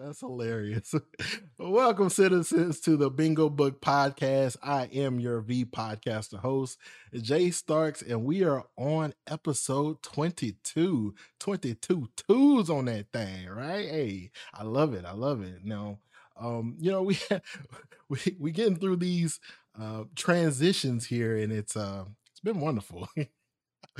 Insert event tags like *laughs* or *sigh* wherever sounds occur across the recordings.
That's hilarious. *laughs* Welcome, citizens, to the Bingo Book Podcast. I am your V podcaster host, Jae Starks, and we are on episode 22. 22 twos on that thing, right? Hey, I love it. I love it. Now, um, you know, *laughs* we we we getting through these uh transitions here, and it's uh it's been wonderful. *laughs*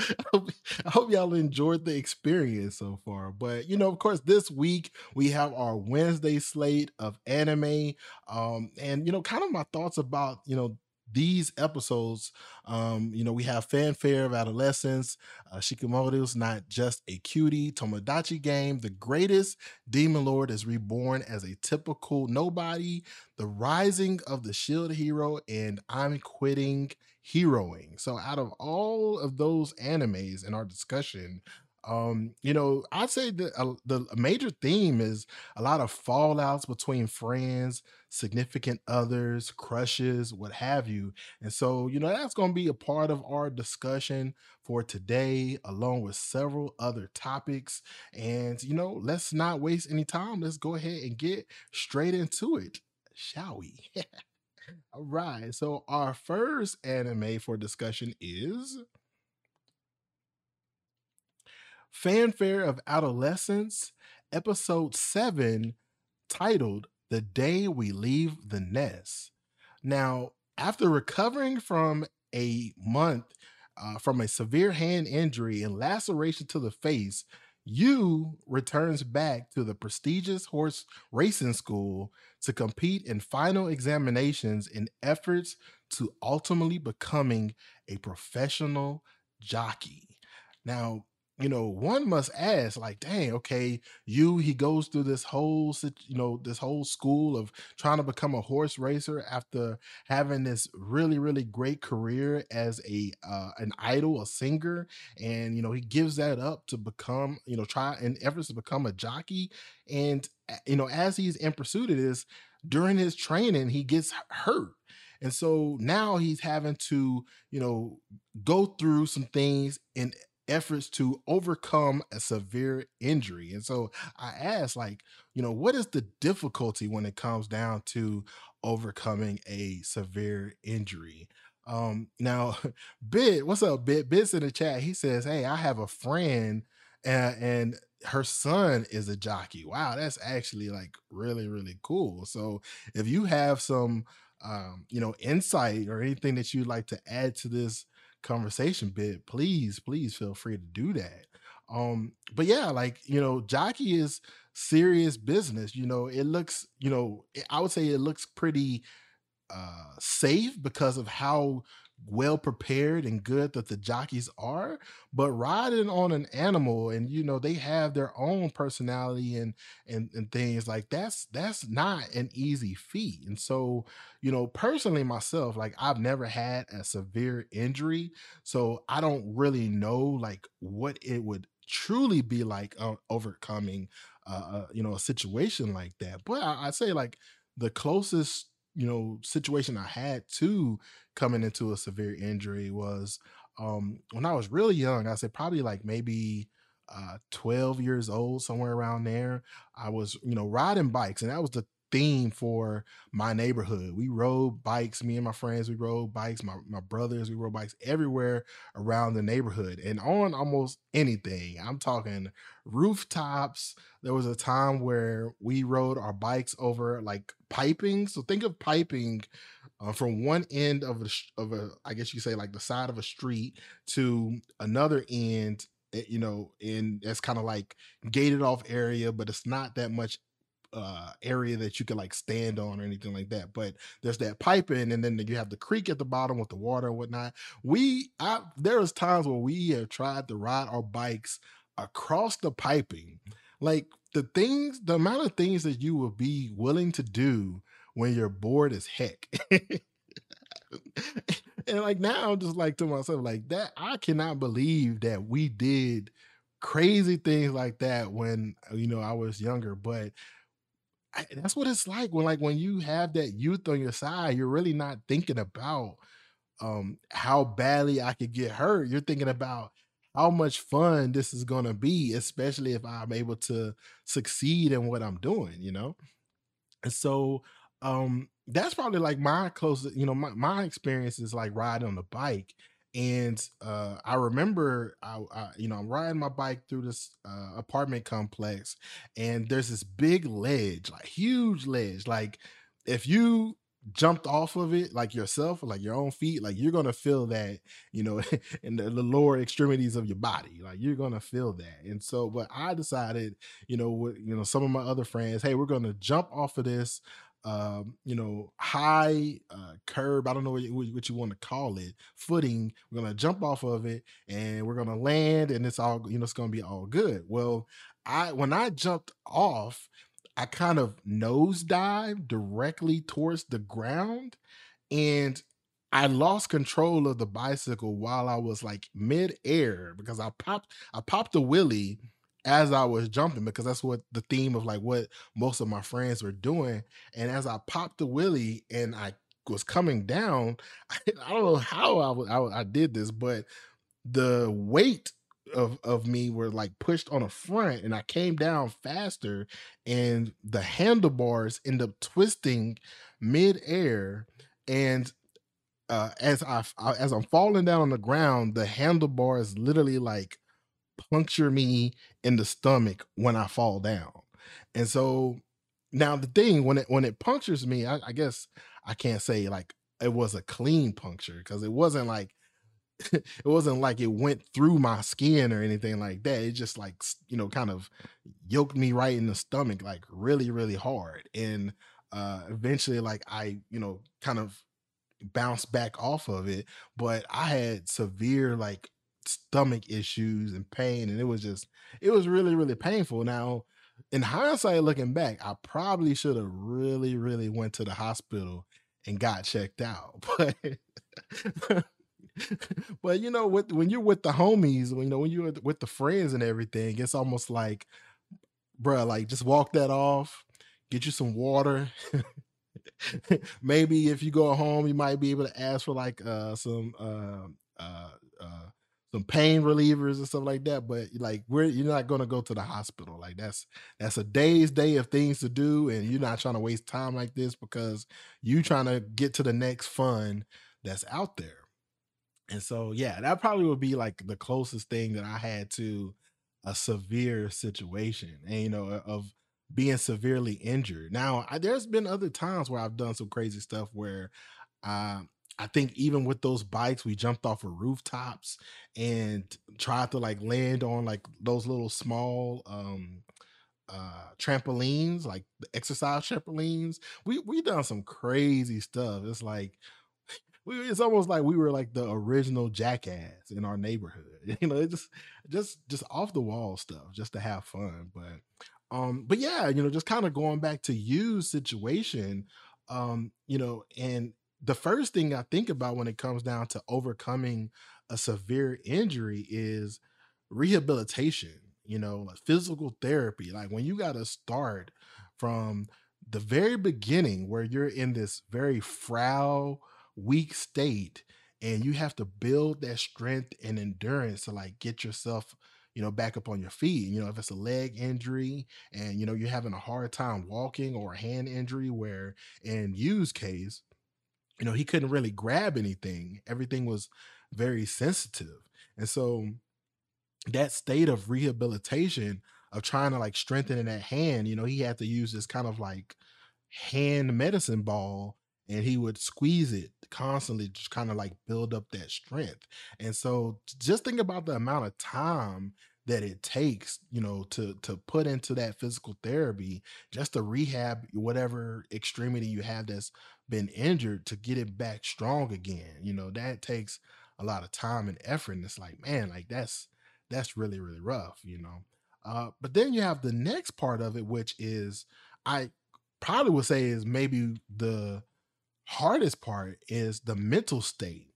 *laughs* I hope, y'all enjoyed the experience so far. But you know, of course, this week we have our Wednesday slate of anime. Um, and you know, kind of my thoughts about you know these episodes, um, you know, we have Fanfare of Adolescence, uh, Shikimori's Not Just a Cutie, Tomodachi Game, The Greatest Demon Lord is Reborn as a Typical Nobody, The Rising of the Shield Hero, and I'm Quitting Heroing. So, out of all of those animes in our discussion, um, you know, I'd say that uh, the major theme is a lot of fallouts between friends, significant others, crushes, what have you. And so, you know, that's going to be a part of our discussion for today, along with several other topics. And, you know, let's not waste any time. Let's go ahead and get straight into it, shall we? *laughs* All right. So, our first anime for discussion is Fanfare of Adolescence, episode 7, titled The Day We Leave the Nest. Now, after recovering from a month uh, from a severe hand injury and laceration to the face, Yu returns back to the prestigious horse racing school to compete in final examinations in efforts to ultimately becoming a professional jockey. Now, you know, one must ask, like, dang, okay, you, he goes through this whole, you know, this whole school of trying to become a horse racer after having this really, really great career as a uh, an idol, a singer, and you know, he gives that up to become, you know, try and efforts to become a jockey, and you know, as he's in pursuit of this, during his training, he gets hurt. And so now he's having to, you know, go through some things in efforts to overcome a severe injury. And so I asked, like, you know, what is the difficulty when it comes down to overcoming a severe injury? Um, now, *laughs* Bit, what's up, Bit? Bit's in the chat. He says, Hey, I have a friend and, and her son is a jockey. Wow, that's actually like really, really cool. So if you have some um, you know, insight or anything that you'd like to add to this conversation bit, please, please feel free to do that. Um, but yeah, like you know, jockey is serious business. You know, it looks, you know, I would say it looks pretty uh safe because of how well prepared and good that the jockeys are but riding on an animal and you know they have their own personality and and, and things like that's that's not an easy feat. And so you know personally myself like i've never had a severe injury so i don't really know like what it would truly be like uh, overcoming uh, uh, you know a situation like that. But I, i'd say like the closest you know situation I had too coming into a severe injury was um when I was really young. I said probably like maybe uh 12 years old, somewhere around there. I was, you know, riding bikes, and that was the theme for my neighborhood. We rode bikes, me and my friends, we rode bikes, my, my brothers, we rode bikes everywhere around the neighborhood and on almost anything. I'm talking rooftops. There was a time where we rode our bikes over like piping. So think of piping uh, from one end of a, of a, I guess you say like the side of a street to another end eh, you know, and it's kind of like gated off area, but it's not that much uh area that you can like stand on or anything like that but there's that piping and then you have the creek at the bottom with the water and whatnot. We i there was times where we have tried to ride our bikes across the piping. Like the things the amount of things that you will be willing to do when you're bored as heck. *laughs* And like now i'm just like to myself like that i cannot believe that we did crazy things like that when you know i was younger but I, that's what it's like when like when you have that youth on your side, you're really not thinking about um how badly I could get hurt. You're thinking about how much fun this is gonna be, especially if I'm able to succeed in what I'm doing, you know? And so, um, that's probably like my closest, you know, my, my experience is like riding on a bike. And uh, I remember, I, I, you know, I'm riding my bike through this uh, apartment complex, and there's this big ledge, like huge ledge. Like if you jumped off of it, like yourself, like your own feet, like you're gonna feel that, you know, *laughs* in the, the lower extremities of your body. Like you're gonna feel that. And so, but I decided, you know, with you know some of my other friends, hey, we're gonna jump off of this um, you know, high uh, curb. I don't know what you, what you want to call it. Footing. We're gonna jump off of it, and we're gonna land, and it's all you know. It's gonna be all good. Well, I when I jumped off, I kind of nosedive directly towards the ground, and I lost control of the bicycle while I was like mid-air because I popped I popped a wheelie as I was jumping because that's what the theme of like what most of my friends were doing. And as I popped the wheelie and I was coming down, I, I don't know how I, I, I did this, but the weight of of me were like pushed on the front and I came down faster and the handlebars end up twisting mid-air and uh, as I as I'm falling down on the ground, the handlebars literally like puncture me in the stomach when I fall down. And so now the thing when it when it punctures me, I, I guess I can't say like it was a clean puncture because it wasn't like *laughs* it wasn't like it went through my skin or anything like that. It just like you know kind of yoked me right in the stomach like really really hard and uh eventually like I you know kind of bounced back off of it but I had severe like stomach issues and pain and it was just it was really really painful. Now in hindsight looking back i probably should have really really went to the hospital and got checked out *laughs* but but you know with, when you're with the homies when you know when you're with, the friends and everything it's almost like bruh like just walk that off get you some water. *laughs* Maybe if you go home you might be able to ask for like uh some uh uh uh some pain relievers and stuff like that. But like we're you're not gonna go to the hospital. Like that's that's a day's day of things to do, and you're not trying to waste time like this because you trying to get to the next fun that's out there. And so yeah, that probably would be like the closest thing that I had to a severe situation, and you know of being severely injured. Now, I, there's been other times where I've done some crazy stuff where um, I think even with those bikes, we jumped off of rooftops and tried to like land on like those little small um uh trampolines, like the exercise trampolines. We we done some crazy stuff. It's like *laughs* we it's almost like we were like the original jackass in our neighborhood. *laughs* You know, just just just off the wall stuff just to have fun. But um, but yeah, you know, just kind of going back to you situation, um, you know, and the first thing I think about when it comes down to overcoming a severe injury is rehabilitation, you know, like physical therapy. Like when you got to start from the very beginning where you're in this very frail, weak state and you have to build that strength and endurance to like get yourself you know back up on your feet you know if it's a leg injury and you know you're having a hard time walking or a hand injury where in use case you know, he couldn't really grab anything. Everything was very sensitive. And so that state of rehabilitation of trying to like strengthen in that hand, you know, he had to use this kind of like hand medicine ball and he would squeeze it constantly, just kind of like build up that strength. And so just think about the amount of time that it takes, you know, to to put into that physical therapy just to rehab whatever extremity you have that's been injured to get it back strong again. You know, that takes a lot of time and effort. And it's like, man, like that's that's really, really rough, you know. Uh, but then you have the next part of it, which is I probably would say is maybe the hardest part is the mental state.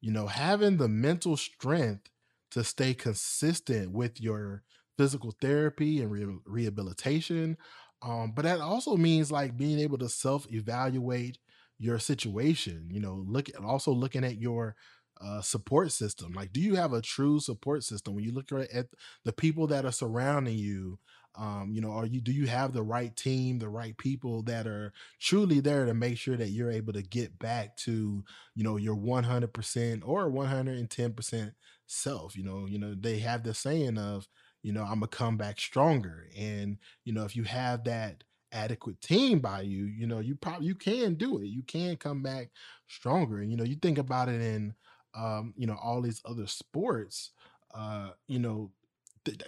You know, having the mental strength to stay consistent with your physical therapy and re- rehabilitation. Um, but that also means like being able to self evaluate your situation, you know, look at also looking at your uh, support system? Like, do you have a true support system when you look at the people that are surrounding you? Um, you know, are you do you have the right team, the right people that are truly there to make sure that you're able to get back to, you know, your 100% or 110% self? You know, you know, they have the saying of, you know, I'm gonna come back stronger. And, you know, if you have that adequate team by you, you know, you probably you can do it. You can come back stronger. And you know, you think about it in um, you know, all these other sports, uh, you know,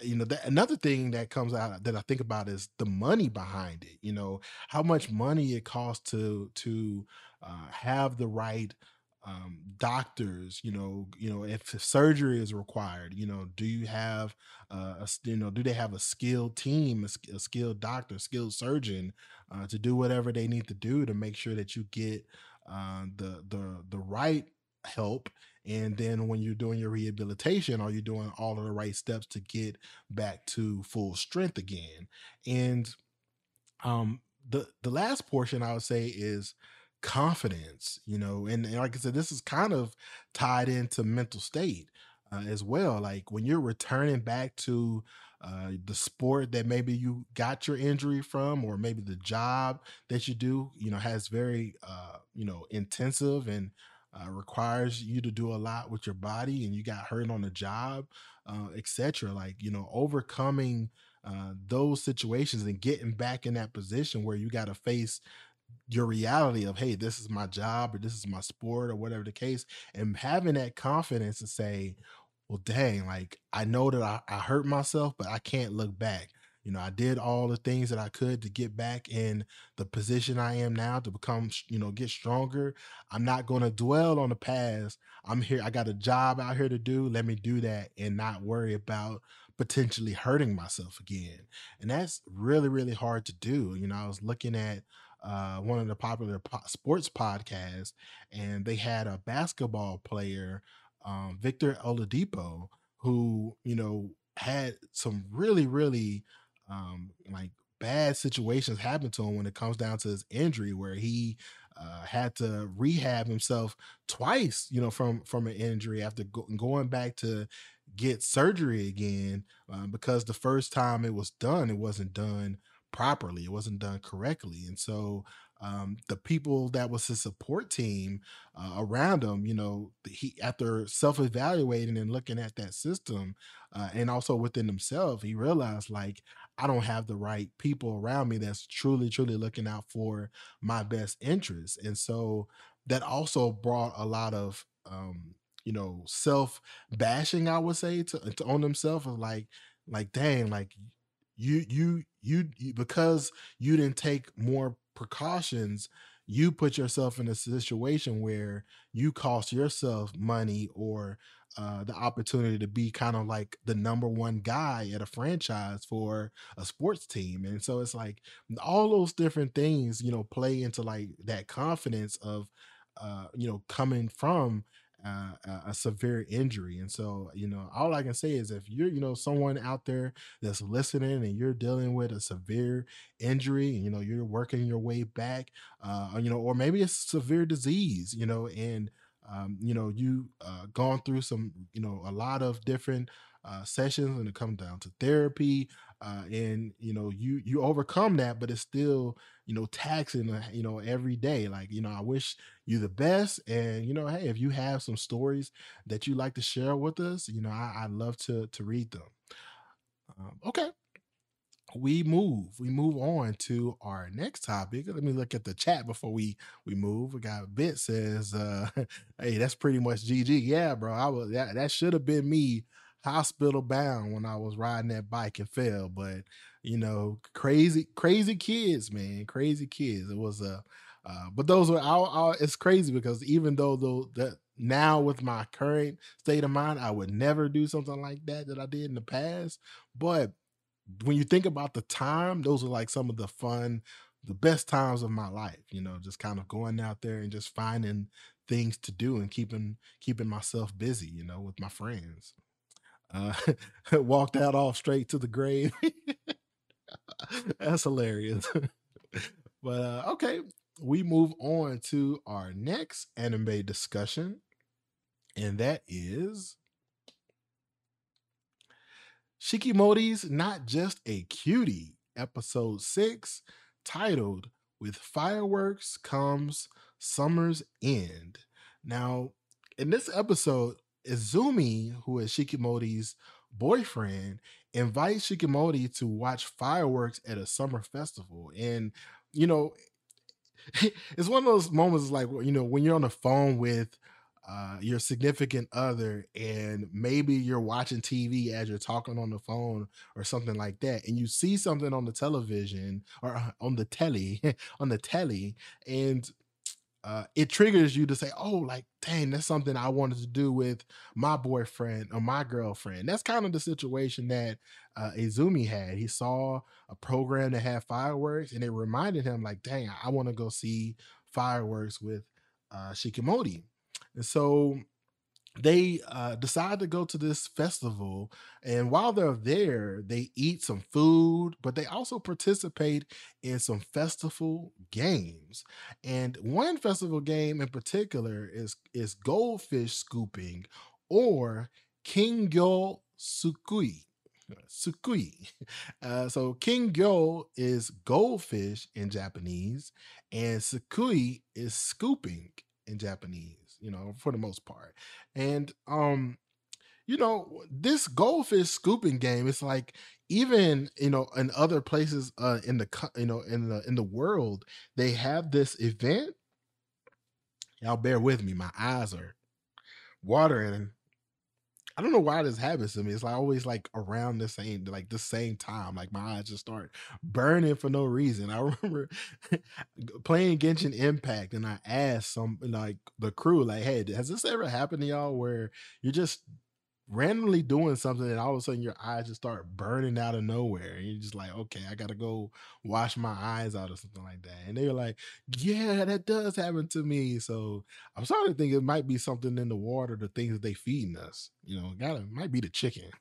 you know, that another thing that comes out that I think about is the money behind it. You know, how much money it costs to to uh, have the right um, doctors. You know, you know, if surgery is required, you know, do you have uh, a you know, do they have a skilled team, a, a skilled doctor, skilled surgeon uh, to do whatever they need to do to make sure that you get uh, the the the right help and then when you're doing your rehabilitation, are you doing all of the right steps to get back to full strength again? And um the the last portion I would say is confidence, you know, and, and like I said, this is kind of tied into mental state uh, as well. Like when you're returning back to uh, the sport that maybe you got your injury from, or maybe the job that you do, you know, has very, uh, you know, intensive and uh, requires you to do a lot with your body, and you got hurt on the job, uh, etc. Like you know, overcoming uh, those situations and getting back in that position where you got to face your reality of hey this is my job or this is my sport or whatever the case and having that confidence to say well dang like i know that I, I hurt myself but i can't look back. You know i did all the things that i could to get back in the position i am now to become you know get stronger. I'm not going to dwell on the past. I'm here i got a job out here to do let me do that and not worry about potentially hurting myself again. And that's really really hard to do. You know i was looking at uh, one of the popular po- sports podcasts, and they had a basketball player, um, Victor Oladipo, who you know had some really, really um, like bad situations happen to him when it comes down to his injury, where he uh, had to rehab himself twice, you know, from from an injury after go- going back to get surgery again uh, because the first time it was done, it wasn't done properly. It wasn't done correctly. And so um, the people that was his support team uh, around him, you know, he after self-evaluating and looking at that system, uh, and also within himself, he realized like I don't have the right people around me that's truly, truly looking out for my best interests. And so that also brought a lot of um, you know, self bashing, I would say, to, to on himself of like, like, dang, like you you you because you didn't take more precautions you put yourself in a situation where you cost yourself money or uh, the opportunity to be kind of like the number one guy at a franchise for a sports team. And so it's like all those different things you know play into like that confidence of uh, you know coming from uh, a, severe injury. And so, you know, all I can say is if you're, you know, someone out there that's listening and you're dealing with a severe injury and, you know, you're working your way back, uh, you know, or maybe it's severe disease, you know, and, um, you know, you uh, gone through some, you know, a lot of different uh, sessions and it comes down to therapy. Uh, and you know you you overcome that but it's still you know taxing uh, you know every day like you know i wish you the best. And you know, hey, if you have some stories that you like to share with us, you know, I, I'd love to to read them. Um, okay, we move. We move on to our next topic. Let me look at the chat before we we move. We got Bit says, uh, *laughs* "Hey, that's pretty much GG." Yeah, bro. I was that that should have been me hospital bound when I was riding that bike and fell. But you know, crazy, crazy kids, man, crazy kids. It was a, uh, but those were. I, it's crazy because even though though that now with my current state of mind, I would never do something like that that I did in the past. But when you think about the time, those are like some of the fun, the best times of my life, you know, just kind of going out there and just finding things to do and keeping keeping myself busy, you know, with my friends. Uh *laughs* walked out off straight to the grave. *laughs* *laughs* That's hilarious. *laughs* but uh okay, we move on to our next anime discussion. And that is Shikimori's Not Just a Cutie, episode six, titled With Fireworks Comes Summer's End. Now, in this episode, Izumi, who is Shikimori's boyfriend, invites Shikimori to watch fireworks at a summer festival. And, you know, *laughs* it's one of those moments like, you know, when you're on the phone with uh, your significant other and maybe you're watching TV as you're talking on the phone or something like that and you see something on the television or uh, on the telly *laughs* on the telly and uh, it triggers you to say, "Oh, like, dang, that's something I wanted to do with my boyfriend or my girlfriend." That's kind of the situation that uh, Izumi had. He saw a program that had fireworks, and it reminded him, like, "Dang, I want to go see fireworks with uh, Shikimori." And so they uh, decide to go to this festival and while they're there they eat some food but they also participate in some festival games and one festival game in particular is is goldfish scooping or kingyo sukui sukui. *laughs* Uh, so kingyo is goldfish in japanese and sukui is scooping in japanese you know, for the most part. And um, you know, this goldfish scooping game. Is like even you know in other places uh in the you know in the in the world they have this event. Y'all bear with me. My eyes are watering I don't know why this happens to me. It's like always like around the same like the same time. Like my eyes just start burning for no reason. I *laughs* remember playing Genshin Impact and I asked some like the crew, like, hey, has this ever happened to y'all where you're just randomly doing something and all of a sudden your eyes just start burning out of nowhere and you're just like okay i gotta go wash my eyes out or something like that. And they were like yeah that does happen to me. So i'm starting to think it might be something in the water the things that they feeding us you know gotta might be the chicken.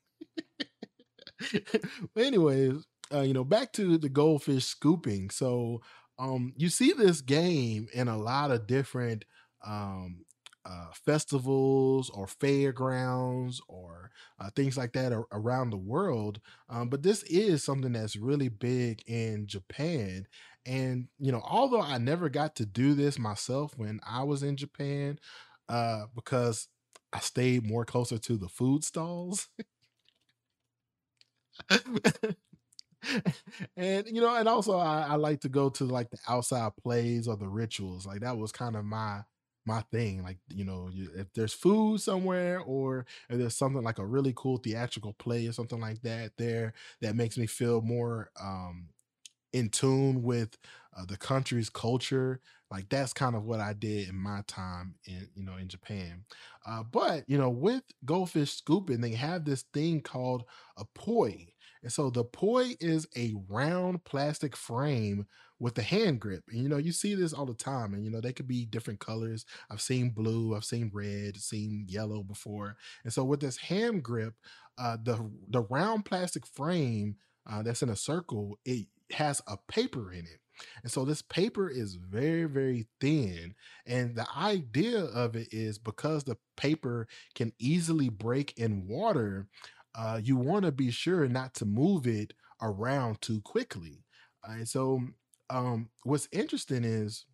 *laughs* But anyways uh, you know back to the goldfish scooping. So um you see this game in a lot of different um uh, festivals or fairgrounds or uh, things like that ar- around the world. Um, but this is something that's really big in Japan. And, you know, although I never got to do this myself when I was in Japan, uh, because I stayed more closer to the food stalls. *laughs* and you know, and also I, I, like to go to like the outside plays or the rituals. Like that was kind of my my thing. Like, you know, if there's food somewhere or if there's something like a really cool theatrical play or something like that there that makes me feel more um in tune with uh, the country's culture like that's kind of what i did in my time in you know in japan uh, but you know with goldfish scooping they have this thing called a poi and so the poi is a round plastic frame with the hand grip. And you know, you see this all the time, and you know, they could be different colors. I've seen blue, I've seen red, seen yellow before. And so with this hand grip, uh, the the round plastic frame uh, that's in a circle, it has a paper in it. And so this paper is very, very thin. And the idea of it is because the paper can easily break in water, uh, you want to be sure not to move it around too quickly. Uh, and so, um, what's interesting is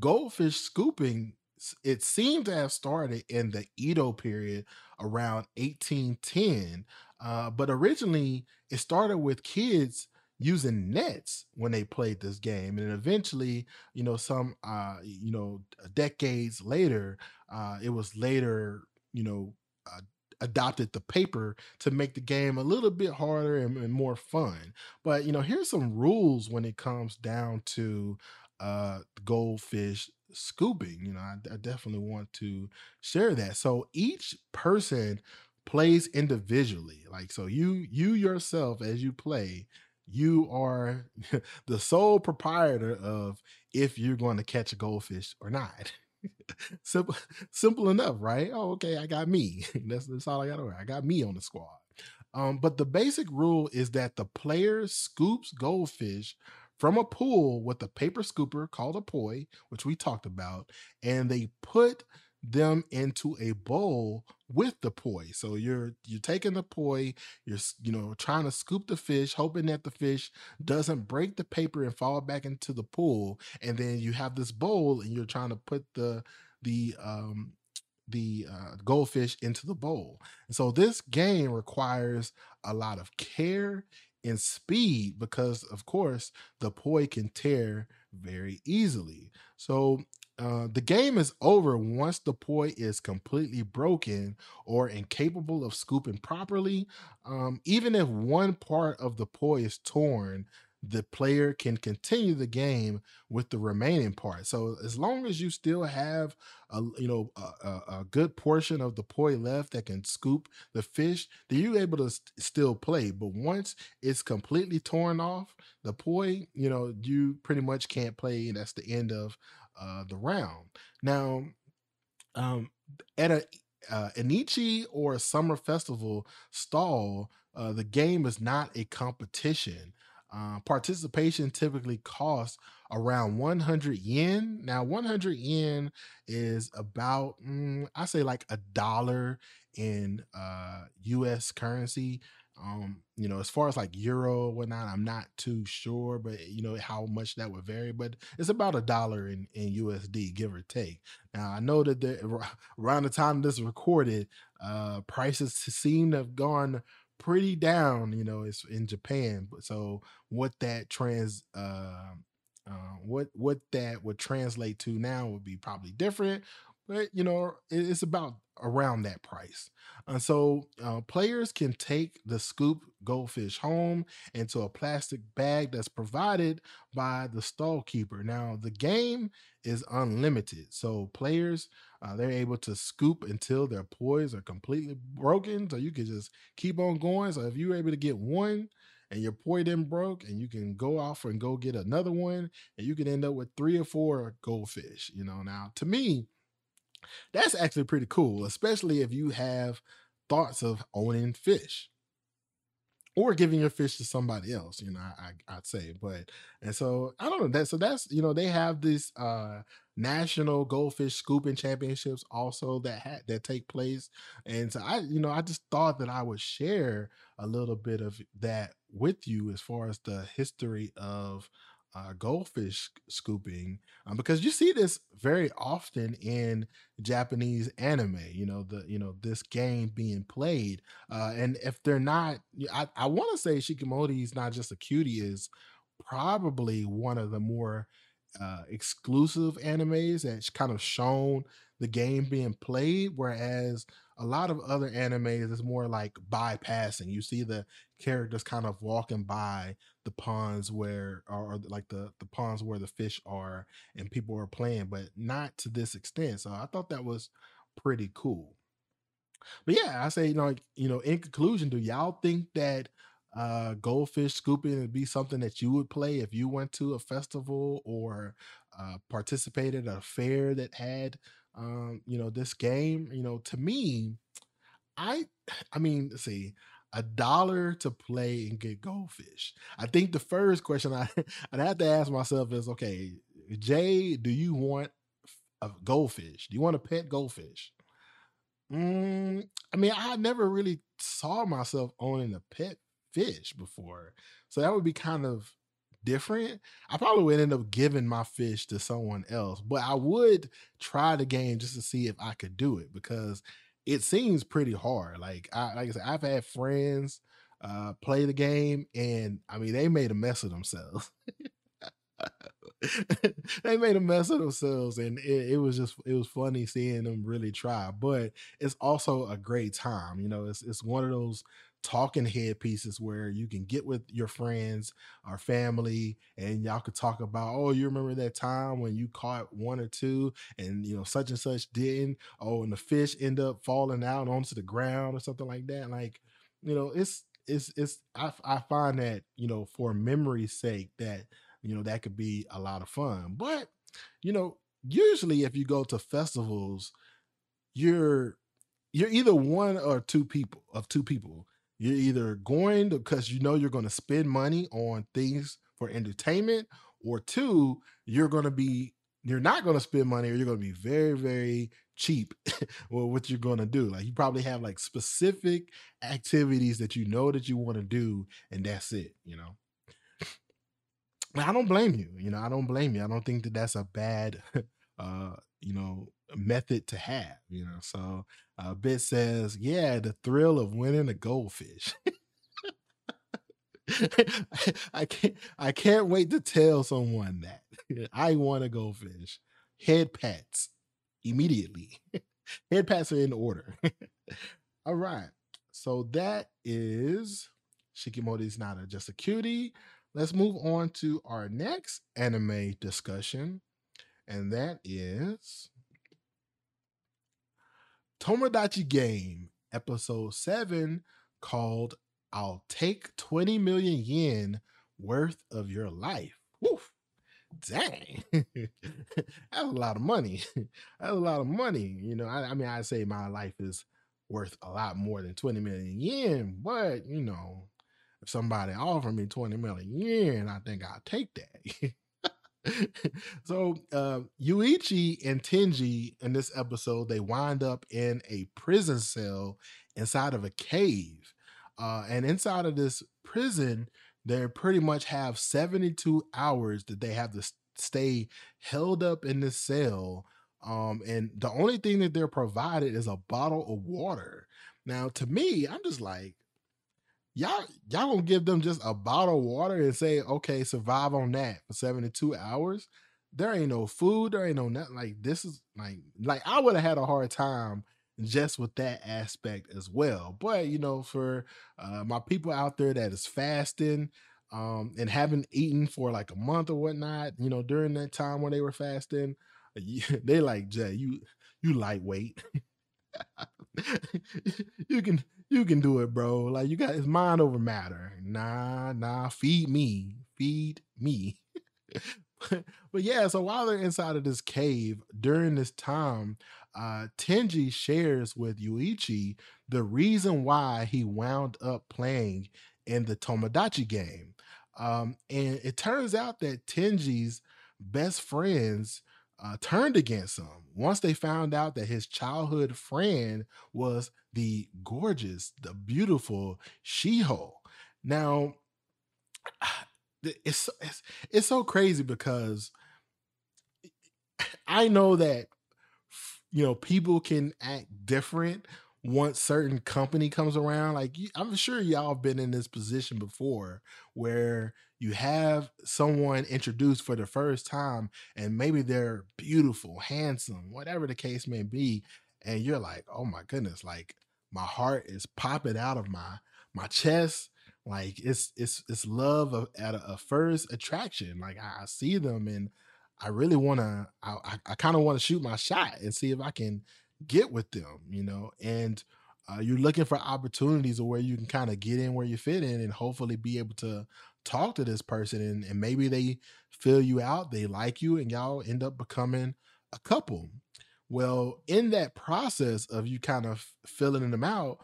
goldfish scooping. It seemed to have started in the Edo period around 1810, uh, but originally it started with kids using nets when they played this game and eventually you know some uh you know decades later uh it was later you know uh, adopted the paper to make the game a little bit harder and, and, more fun. But you know, here's some rules when it comes down to uh goldfish scooping. You know, I, I definitely want to share that. So each person plays individually. Like so you you yourself as you play you are *laughs* the sole proprietor of if you're going to catch a goldfish or not. *laughs* *laughs* simple, simple enough, right? Oh, okay, I got me. *laughs* that's that's all I got to wear. I got me on the squad. Um, but the basic rule is that the player scoops goldfish from a pool with a paper scooper called a poi, which we talked about, and they put them into a bowl with the poi. So you're you're taking the poi, you're you know trying to scoop the fish, hoping that the fish doesn't break the paper and fall back into the pool, and then you have this bowl and you're trying to put the the um the uh, goldfish into the bowl. And so this game requires a lot of care and speed because, of course, the poi can tear very easily. So uh, the game is over once the poi is completely broken or incapable of scooping properly. Um, even if one part of the poi is torn, the player can continue the game with the remaining part. So as long as you still have a you know a, a, a good portion of the poi left that can scoop the fish, then you're able to st- still play. But once it's completely torn off, the poi, you know, you pretty much can't play, and that's the end of uh, the round. Now, um, at a uh, Enichi or a summer festival stall, uh, the game is not a competition. Uh, participation typically costs around 100 yen. Now, 100 yen is about, mm, I say, like a dollar in uh, US currency. Um, you know, as far as like euro whatnot, I'm not too sure, but you know how much that would vary. But it's about a dollar in, in USD, give or take. Now I know that the, around the time this recorded, uh, prices seem to have gone pretty down. You know, it's in Japan. But so what that trans uh, uh, what what that would translate to now would be probably different but you know it's about around that price. And so uh, players can take the scoop goldfish home into a plastic bag that's provided by the stall keeper. Now the game is unlimited so players uh, they're able to scoop until their poise are completely broken so you can just keep on going. So if you're able to get one and your poi then broke and you can go off and go get another one and you can end up with three or four goldfish you know. Now to me that's actually pretty cool, especially if you have thoughts of owning fish or giving your fish to somebody else, you know, I, I would say, but and so I don't know that. So that's you know they have this uh national goldfish scooping championships also that ha- that take place, and so I you know I just thought that I would share a little bit of that with you as far as the history of uh, goldfish scooping um, because you see this very often in Japanese anime. You know the you know this game being played, uh, and if they're not, I, I want to say Shikimori is not just a cutie is probably one of the more uh, exclusive animes that's kind of shown the game being played, whereas a lot of other animes is more like bypassing. You see the characters kind of walking by the ponds where or, like the the ponds where the fish are and people are playing, but not to this extent. So I thought that was pretty cool. But yeah, I say, you know, like, you know, in conclusion, do y'all think that uh goldfish scooping would be something that you would play if you went to a festival or uh participated at a fair that had um, you know, this game, you know, to me, I *sighs* I mean, see, a dollar to play and get goldfish. I think the first question I *laughs* I'd have to ask myself is, okay, Jae, do you want a goldfish? Do you want a pet goldfish? Mm, I mean, I never really saw myself owning a pet fish before, so that would be kind of different, I probably would end up giving my fish to someone else. But I would try the game just to see if I could do it because it seems pretty hard. Like I like I said, I've had friends uh play the game and I mean they made a mess of themselves. *laughs* *laughs* they made a mess of themselves and it, it, was just it was funny seeing them really try but it's also a great time you know it's it's one of those talking head pieces where you can get with your friends or family and y'all could talk about oh you remember that time when you caught one or two and you know such and such didn't oh and the fish end up falling out onto the ground or something like that like you know it's it's it's I, I find that you know for memory's sake that you know that could be a lot of fun but you know usually if you go to festivals you're you're either one or two people of two people. You're either going because you know you're going to spend money on things for entertainment, or two, you're going to be you're not going to spend money or you're going to be very very cheap *laughs* with what you're going to do. Like you probably have like specific activities that you know that you want to do and that's it you know I don't blame you. You know, I don't blame you. I don't think that that's a bad, *laughs* uh, you know, method to have. You know, so uh, Bit says, yeah, the thrill of winning a goldfish. *laughs* I can't. I can't wait to tell someone that I want a goldfish. Head pats immediately. *laughs* Head pats are in order. All right. So that is Shikimori's not a, just a cutie. Let's move on to our next anime discussion, and that is Tomodachi Game, episode 7, called I'll Take 20 Million Yen Worth of Your Life. Woof. Dang. *laughs* That's a lot of money. *laughs* That's a lot of money. You know, I, I mean, I'd say my life is worth a lot more than 20 million yen, but you know, if somebody offered me 20 million yen, I think I'll take that. *laughs* so uh, Yuichi and Tenji in this episode, they wind up in a prison cell inside of a cave. Uh, and inside of this prison, they pretty much have 72 hours that they have to stay held up in this cell. Um, and the only thing that they're provided is a bottle of water. Now, to me, I'm just like, y'all y'all gonna give them just a bottle of water and say, okay, survive on that for 72 hours. There ain't no food, there ain't no nothing. Like this is like like I would have had a hard time just with that aspect as well. But you know, for uh, my people out there that is fasting um, and haven't eaten for like a month or whatnot, you know, during that time when they were fasting, *laughs* they like Jae, you you lightweight. *laughs* you can you can do it, bro. Like you got it's mind over matter. Nah, nah, feed me. Feed me. *laughs* but yeah, so while they're inside of this cave during this time, uh Tenji shares with Yuichi the reason why he wound up playing in the Tomodachi game. Um, and it turns out that Tenji's best friends uh, turned against him once they found out that his childhood friend was the gorgeous, the beautiful Shiho. Now, *sighs* it's, it's it's so crazy because I know that you know people can act different once certain company comes around like i'm sure y'all have been in this position before where you have someone introduced for the first time and maybe they're beautiful handsome whatever the case may be and you're like oh my goodness like my heart is popping out of my my chest. Like it's it's it's love at a, a first attraction like I, I, see them and i really want to i i, I kind of want to shoot my shot and see if i can get with them, you know, and uh, you're looking for opportunities where you can kind of get in where you fit in and hopefully be able to talk to this person and, and maybe they fill you out, they like you, and y'all end up becoming a couple. Well, in that process of you kind of filling them out,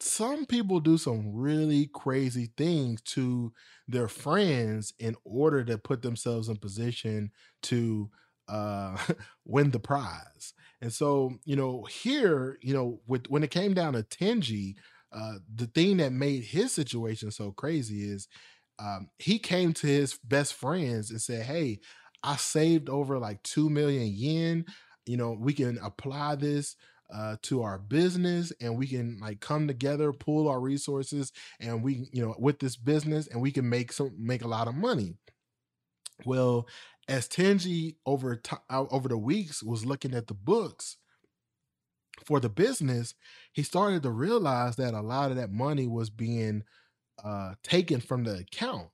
some people do some really crazy things to their friends in order to put themselves in position to uh, *laughs* win the prize. And so, you know, here, you know, with when it came down to Tenji, uh, the thing that made his situation so crazy is um, he came to his best friends and said, Hey, I saved over like 2 million yen. You know, we can apply this uh, to our business and we can like come together, pool our resources, and we, you know, with this business and we can make some, make a lot of money. Well, as Tenji over t- over the weeks was looking at the books for the business, he started to realize that a lot of that money was being uh, taken from the account.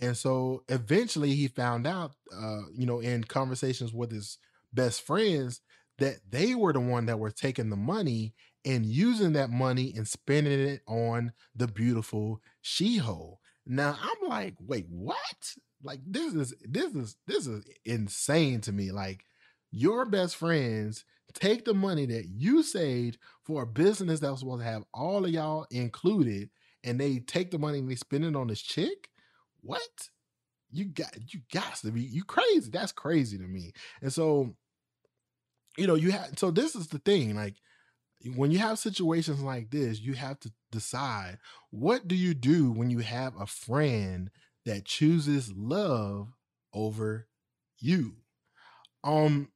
And so eventually he found out, uh, you know, in conversations with his best friends, that they were the one that were taking the money and using that money and spending it on the beautiful Shiho. Now I'm like, wait, what? Like this is this is this is insane to me. Like your best friends take the money that you saved for a business that was supposed to have all of y'all included, and they take the money and they spend it on this chick. What? you got you got to be you crazy. That's crazy to me. And so, you know, you have so this is the thing, like when you have situations like this, you have to decide what do you do when you have a friend that chooses love over you. Um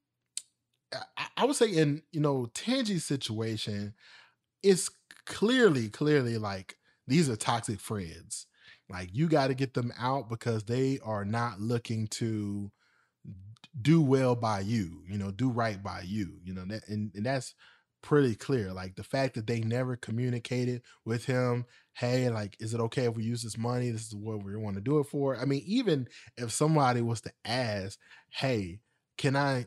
I, I would say in you know Tenji's situation, it's clearly, clearly like these are toxic friends. Like you got to get them out because they are not looking to do well by you, you know, do right by you, you know, that, and, and that's pretty clear. Like the fact that they never communicated with him, hey, like, is it okay if we use this money? This is what we want to do it for. I mean, even if somebody was to ask, hey, can I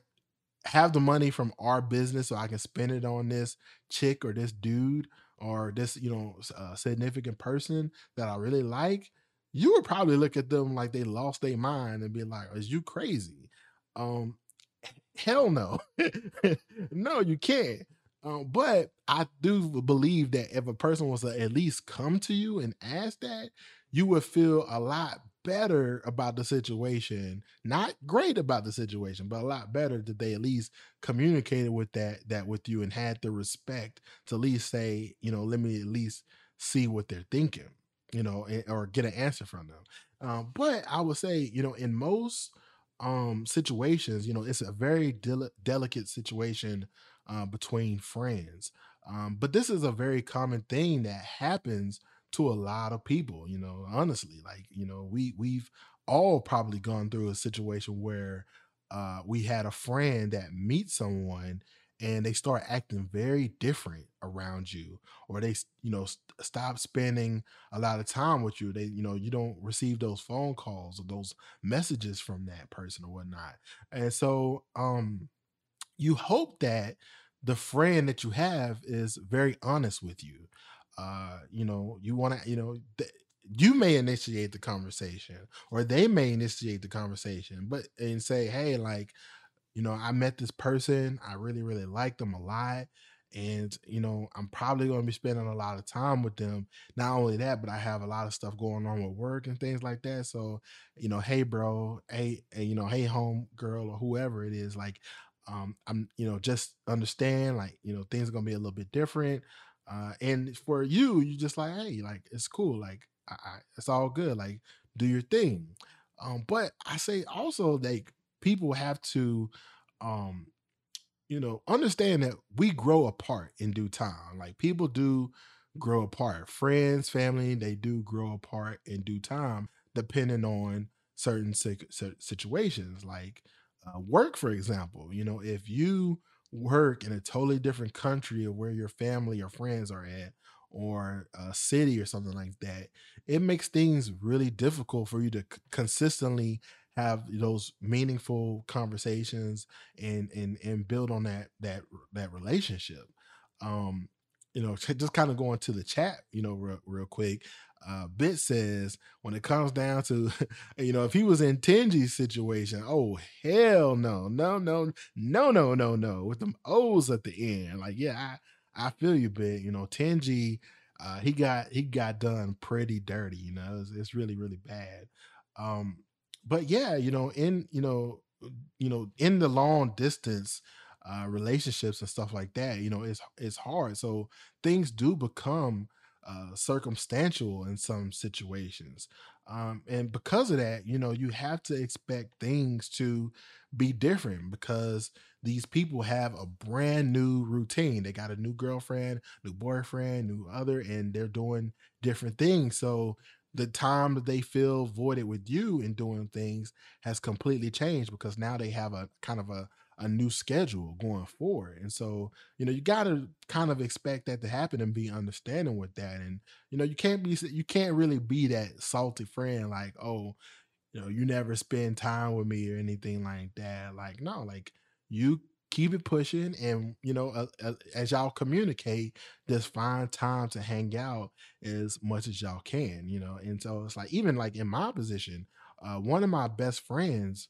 have the money from our business so I can spend it on this chick or this dude or this, you know, uh, significant person that I really like, you would probably look at them like they lost their mind and be like, "Is you crazy?" Um, *laughs* hell no, *laughs* no, you can't. Um, but I do believe that if a person was to at least come to you and ask that, you would feel a lot better about the situation. Not great about the situation, but a lot better that they at least communicated with that that with you and had the respect to at least say, you know, let me at least see what they're thinking, you know, or get an answer from them. Um, but I would say, you know, in most um situations, you know, it's a very del- delicate situation uh, between friends. Um, but this is a very common thing that happens to a lot of people, you know, honestly. Like, you know, we we've all probably gone through a situation where uh we had a friend that meets someone and they start acting very different around you or they you know st- stop spending a lot of time with you they you know you don't receive those phone calls or those messages from that person or whatnot and so um you hope that the friend that you have is very honest with you uh you know you want to you know th- you may initiate the conversation or they may initiate the conversation but and say hey like you know i met this person i really really like them a lot and you know i'm probably going to be spending a lot of time with them. Not only that but i have a lot of stuff going on with work and things like that so you know hey bro hey, you know hey home girl or whoever it is like um i'm you know just understand like you know things are going to be a little bit different uh, and for you, you just like, hey, like it's cool, like I, I, it's all good, like do your thing. Um, but I say also like people have to, um, you know, understand that we grow apart in due time. Like people do grow apart. Friends, family, they do grow apart in due time, depending on certain situations. Like uh, work, for example. You know, if you work in a totally different country or where your family or friends are at or a city or something like that it makes things really difficult for you to consistently have those meaningful conversations and and and build on that that that relationship. Um you know *laughs* just kind of going to the chat you know real, real quick uh, Bit says when it comes down to, *laughs* you know, if he was in Tenji's situation, oh hell no, no, no, no, no, no, no, with them O's at the end. Like, yeah, I, I feel you, Bit. You know, Tenji, uh, he got he got done pretty dirty. You know, it's, it's really really bad. Um, but yeah, you know, in you know, you know, in the long distance uh, relationships and stuff like that, you know, it's it's hard. So things do become uh, circumstantial in some situations. Um, and because of that, you know, you have to expect things to be different because these people have a brand new routine. They got a new girlfriend, new boyfriend, new other, and they're doing different things. So the time that they feel voided with you in doing things has completely changed because now they have a kind of a a new schedule going forward. And so, you know, you got to kind of expect that to happen and be understanding with that. And, you know, you can't be, you can't really be that salty friend like, oh, you know, you never spend time with me or anything like that. Like, no, like you keep it pushing and, you know, uh, as y'all communicate, just find time to hang out as much as y'all can, you know. And so it's like, even like in my position, uh, one of my best friends,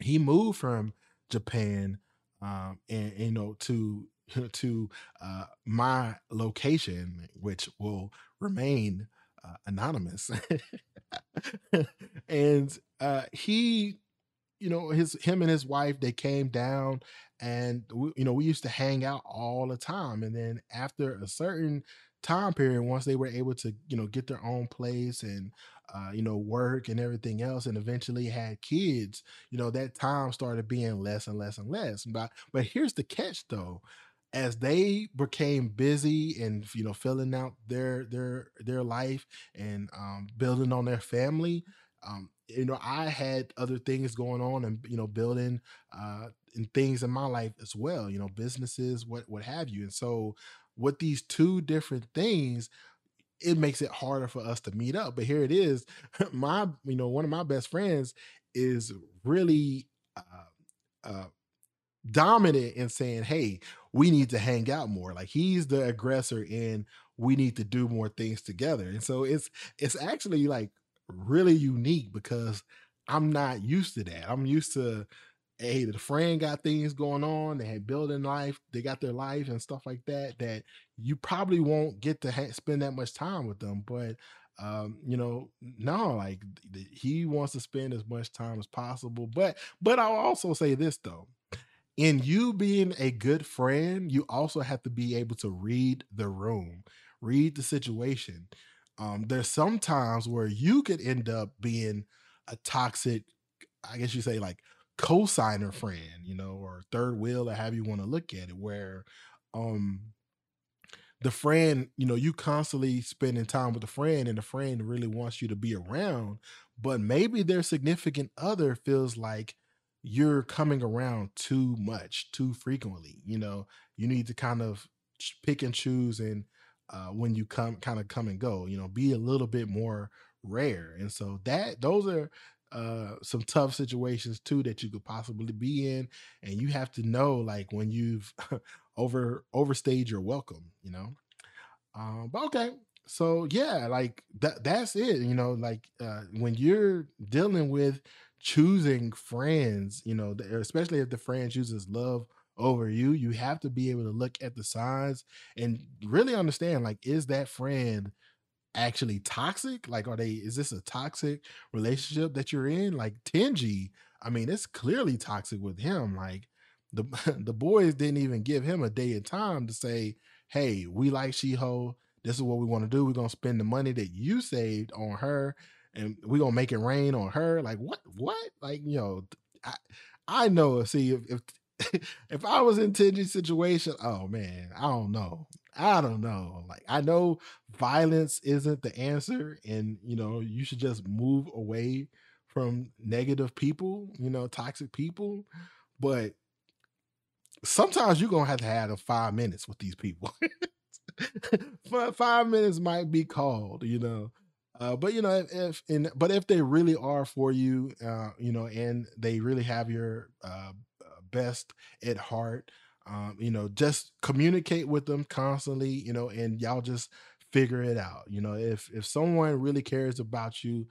he moved from Japan, um, and, you know to *laughs* to uh, my location, which will remain uh, anonymous. *laughs* and uh he you know his him and his wife they came down and we, you know we used to hang out all the time and then after a certain time period once they were able to you know get their own place and uh, you know work and everything else and eventually had kids you know that time started being less and less and less. But but here's the catch though. As they became busy and you know filling out their their their life and um, building on their family um, you know i had other things going on and you know building uh and things in my life as well you know businesses what what have you. And so with these two different things it makes it harder for us to meet up but here it is *laughs* my you know one of my best friends is really uh, uh dominant in saying hey we need to hang out more like he's the aggressor and we need to do more things together and so it's it's actually like really unique because I'm not used to that. I'm used to, hey, the friend got things going on. They had building life. They got their life and stuff like that. That you probably won't get to ha- spend that much time with them. But um, you know, no, like th- he wants to spend as much time as possible. But but I'll also say this though. In you being a good friend, you also have to be able to read the room, read the situation um, there's some times where you could end up being a toxic, I guess you say like co-signer friend, you know, or third wheel or have you want to look at it, where um the friend, you know, you constantly spending time with a friend and the friend really wants you to be around, but maybe their significant other feels like you're coming around too much, too frequently. You know, you need to kind of pick and choose and uh, when you come kind of come and go. You know, be a little bit more rare. And so that those are uh, some tough situations too that you could possibly be in, and you have to know like when you've *laughs* over overstayed your welcome. You know, um, but okay. So yeah, like that that's it. You know, like uh, when you're dealing with choosing friends, you know, especially if the friend chooses love over you, you have to be able to look at the signs and really understand like, is that friend actually toxic? Like, are they, is this a toxic relationship that you're in? Like, Tenji, I mean, it's clearly toxic with him. Like, the, *laughs* the boys didn't even give him a day of time to say, hey, we like Shiho. This is what we want to do. We're to spend the money that you saved on her and we're to make it rain on her. Like, what? What? Like, you know, I, I know. See, if, if *laughs* if I was in Tenji's situation, oh man, I don't know. I don't know. Like I know violence isn't the answer, and you know you should just move away from negative people, you know, toxic people. But sometimes you're gonna have to have five minutes with these people. *laughs* five minutes might be called, you know. Uh, but you know, if, if and but if they really are for you, uh, you know, and they really have your uh, best at heart. Um, you know, just communicate with them constantly, you know, and y'all just figure it out. You know, if if someone really cares about you,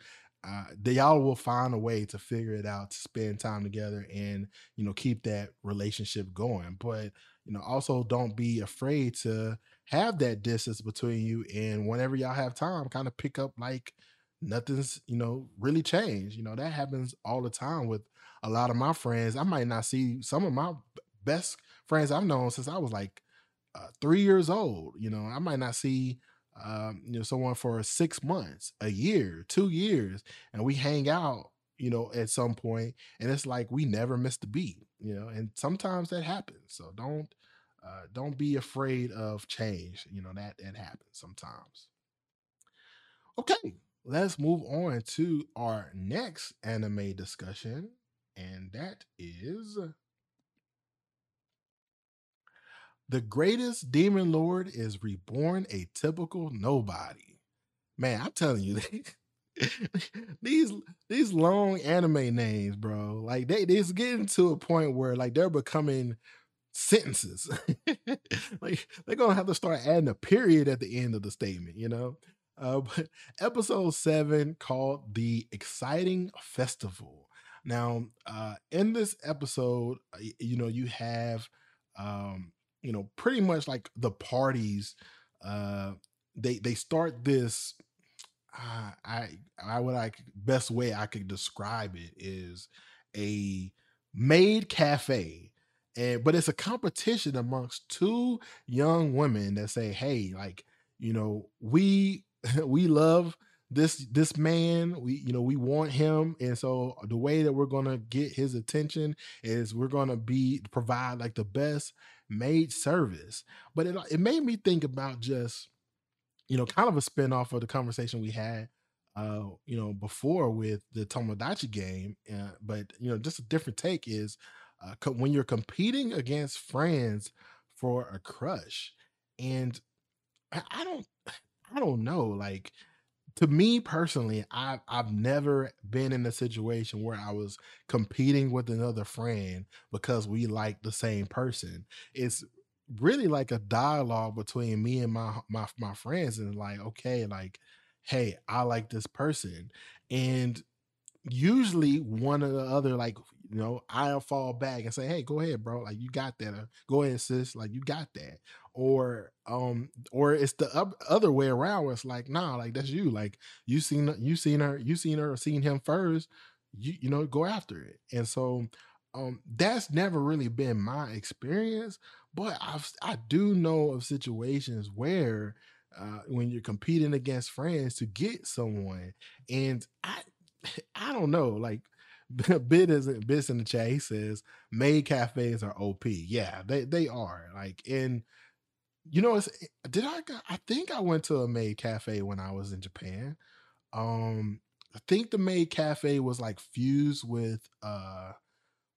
uh, they all will find a way to figure it out to spend time together and you know keep that relationship going. But you know, also don't be afraid to have that distance between you. And whenever y'all have time, kind of pick up like nothing's you know really changed. You know that happens all the time with a lot of my friends, I might not see some of my best friends I've known since I was like uh, three years old. You know, I might not see um, you know someone for six months, a year, two years, and we hang out. You know, at some point, and it's like we never missed a beat. You know, and sometimes that happens. So don't uh, don't be afraid of change. You know that that happens sometimes. Okay, let's move on to our next anime discussion and that is the greatest demon lord is reborn a typical nobody. Man, I'm telling you, *laughs* these these long anime names, bro. Like they they's getting to a point where like they're becoming sentences. *laughs* like they're gonna have to start adding a period at the end of the statement, you know. Uh, but *laughs* episode seven called the exciting festival now, uh, in this episode, you know, you have, um, you know, pretty much like the parties. Uh, they they start this. uh, I I would like best way I could describe it is a maid cafe. And but it's a competition amongst two young women that say, "Hey, like, you know, we *laughs* we love this this man. We you know, we want him and so the way that we're going to get his attention is we're going to be provide like the best maid service." But it it made me think about just you know, kind of a spin-off of the conversation we had, uh, you know, before with the Tomodachi game. Uh, but you know, just a different take is uh, co- when you're competing against friends for a crush, and I, I don't, *sighs* I don't know, like to me personally, I've I've never been in a situation where I was competing with another friend because we like the same person. It's really like a dialogue between me and my my my friends and like, okay, like, hey, I like this person. And usually one or the other, like, you know, I'll fall back and say, Hey, go ahead, bro. Like you got that. Or, go ahead, sis. Like you got that. Or um, or it's the oth- other way around where it's like, nah, like that's you. Like you seen you seen her, you seen her or seen him first, you you know, go after it. And so um that's never really been my experience, but I've I do know of situations where uh, when you're competing against friends to get someone, and I *sighs* I don't know, like Bit isn't Bits in the chat. He says maid cafes are OP. Yeah, they they are. Like, and you know, it's did I I think I went to a maid cafe when I was in Japan. Um, I think the maid cafe was like fused with uh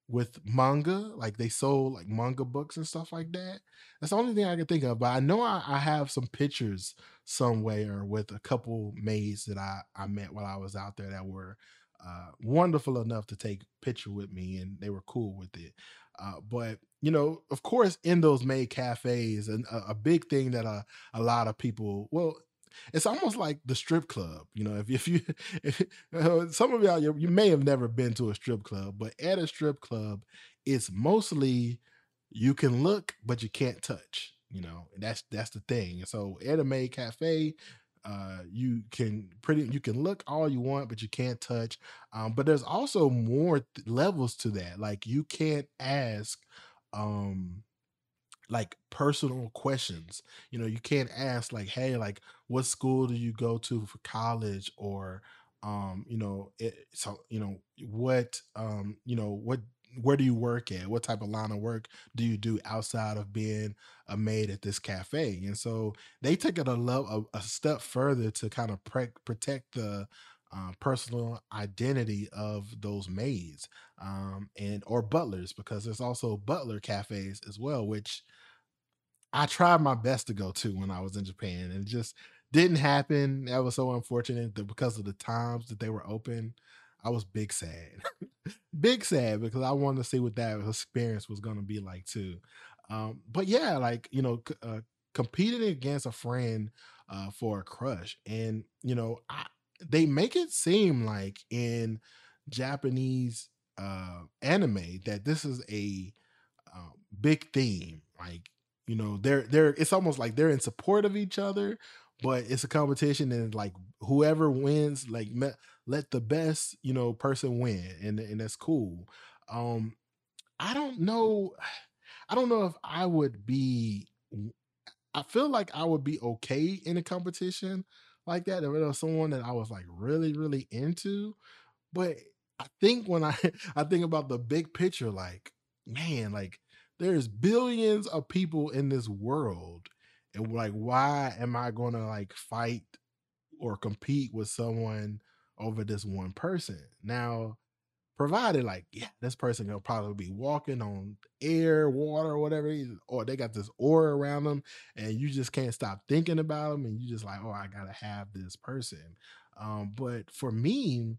with manga, like they sold like manga books and stuff like that. That's the only thing I can think of. But I know I, I have some pictures somewhere with a couple maids that I I met while I was out there that were uh, wonderful enough to take picture with me, and they were cool with it. Uh, but you know, of course, in those maid cafes, and a, a big thing that a, a lot of people, well, it's almost like the strip club. You know, if *laughs* if you if, *laughs* uh, some of y'all you, may have never been to a strip club, but at a strip club, it's mostly you can look but you can't touch. You know, and that's that's the thing. And so at a maid cafe, uh, you can pretty you can look all you want, but you can't touch. Um, but there's also more th- levels to that. Like you can't ask um like personal questions. You know, you can't ask like, "Hey, like, what school do you go to for college?" or, um, you know, it, so you know what, um, you know what, where do you work at? What type of line of work do you do outside of being a maid at this cafe? And so they take it a a, a step further to kind of pre- protect the uh, personal identity of those maids um, and or butlers because there's also butler cafes as well, which I tried my best to go to when I was in Japan, and it just didn't happen. That was so unfortunate because of the times that they were open, I was big sad, *laughs* big sad because I wanted to see what that experience was going to be like too. Um, but yeah, like you know, c- uh, competing against a friend uh, for a crush, and you know, I, they make it seem like in Japanese uh, anime that this is a uh, big theme. Like, you know, they're they're it's almost like they're in support of each other, but it's a competition and like whoever wins, like me, let the best, you know, person win. And and that's cool. Um, I don't know. I don't know if I would be I feel like I would be okay in a competition like that. If it was someone that I was like really, really into, but I think when I *laughs* I think about the big picture, like, man, like there's billions of people in this world. And like, why am I gonna like fight or compete with someone over this one person? Now, provided like, yeah, this person will probably be walking on air, water, whatever, or they got this aura around them, and you just can't stop thinking about them, and you just like, oh, I gotta have this person. Um, but for me,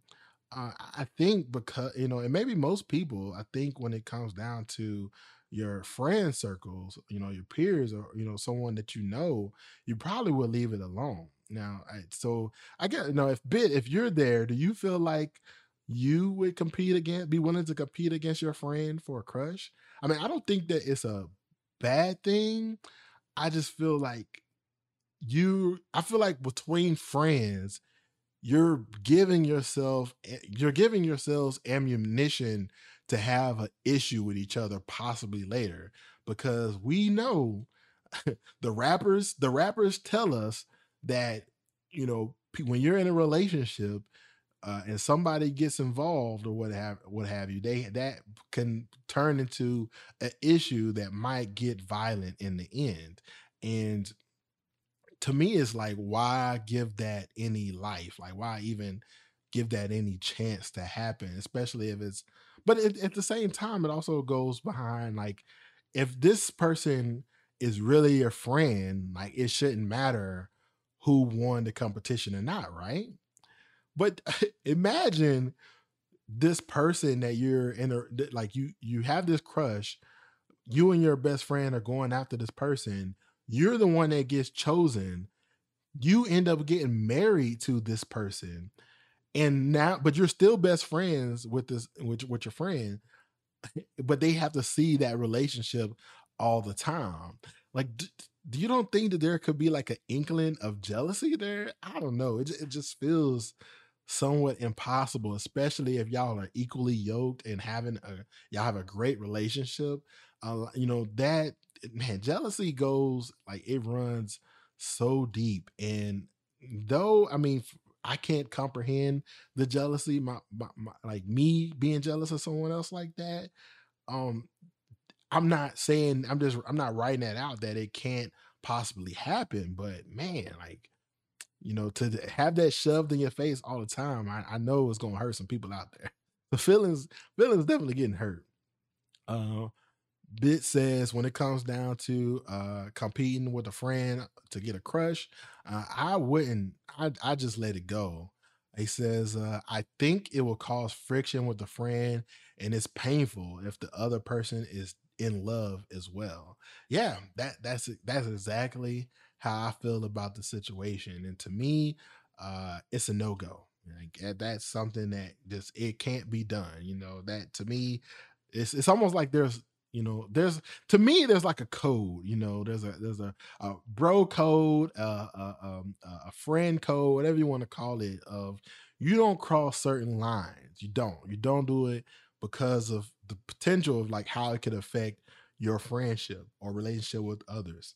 uh, I think because you know, and maybe most people, I think when it comes down to your friend circles, you know, your peers, or you know, someone that you know, you probably will leave it alone. Now, I, so I get you know, if bit if you're there, do you feel like you would compete against, be willing to compete against your friend for a crush? I mean, I don't think that it's a bad thing. I just feel like you, I feel like between friends you're giving yourself eh, you're giving yourselves ammunition to have an issue with each other possibly later because we know *laughs* the rappers the rappers tell us that you know when you're in a relationship uh, and somebody gets involved or what have what have you, they that can turn into an issue that might get violent in the end. And to me, it's like, why give that any life? Like, why even give that any chance to happen? Especially if it's, but it, at the same time, it also goes behind like, if this person is really a friend, like it shouldn't matter who won the competition or not, right? But *laughs* imagine this person that you're in a like you you have this crush, you and your best friend are going after this person. You're the one that gets chosen. You end up getting married to this person. And now but you're still best friends with this with, with your friend. *laughs* But they have to see that relationship all the time. Like you don't think that there could be like an inkling of jealousy there? I don't know. It, it just feels somewhat impossible, especially if y'all are equally yoked and having a y'all have a great relationship. Uh, you know that man, jealousy goes like it runs so deep, and though I mean I can't comprehend the jealousy, my, my, my like me being jealous of someone else like that. Um, I'm not saying I'm just I'm not writing that out that it can't possibly happen, but man, like you know, to have that shoved in your face all the time, I, I know it's gonna hurt some people out there. *laughs* The feelings, feelings definitely getting hurt. Uh, Bit says when it comes down to uh competing with a friend to get a crush, uh, I wouldn't. I I just let it go. He says, uh, I think it will cause friction with the friend, and it's painful if the other person is in love as well. Yeah, that that's that's exactly how I feel about the situation. And to me, uh, it's a no go. Like that's something that just it can't be done. You know that to me, it's it's almost like there's you know there's to me there's like a code. You know there's a there's a, a bro code, uh, a, um, a friend code, whatever you want to call it. Of you don't cross certain lines. You don't. You don't do it because of the potential of like how it could affect your friendship or relationship with others.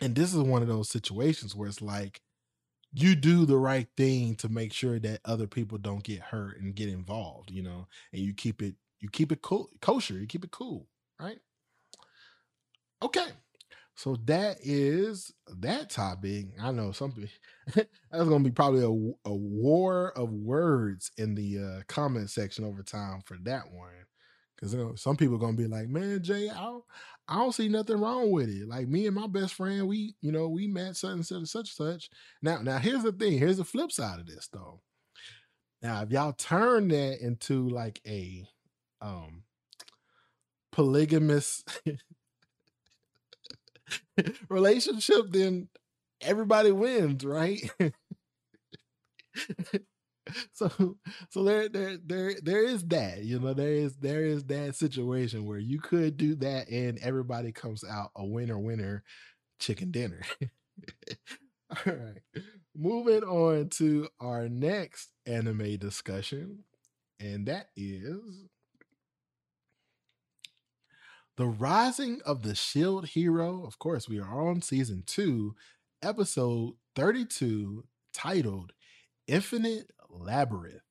And this is one of those situations where it's like you do the right thing to make sure that other people don't get hurt and get involved, you know, and you keep it you keep it cool, kosher, you keep it cool, right? Okay. So that is that topic. I know something *laughs* that's gonna be probably a, a war of words in the uh, comment section over time for that one. Cause you know, some people are gonna be like, man, Jae, I don't, I don't see nothing wrong with it. Like me and my best friend, we, you know, we met such and such and such such. Now, now here's the thing. Here's the flip side of this though. Now, if y'all turn that into like a um polygamous *laughs* *laughs* relationship, then everybody wins, right? *laughs* so so there there there there is that you know there is there is that situation where you could do that and everybody comes out a winner winner chicken dinner *laughs* all right moving on to our next anime discussion and that is the rising of the shield hero of course we are on season 2 episode 32 titled infinite labyrinth.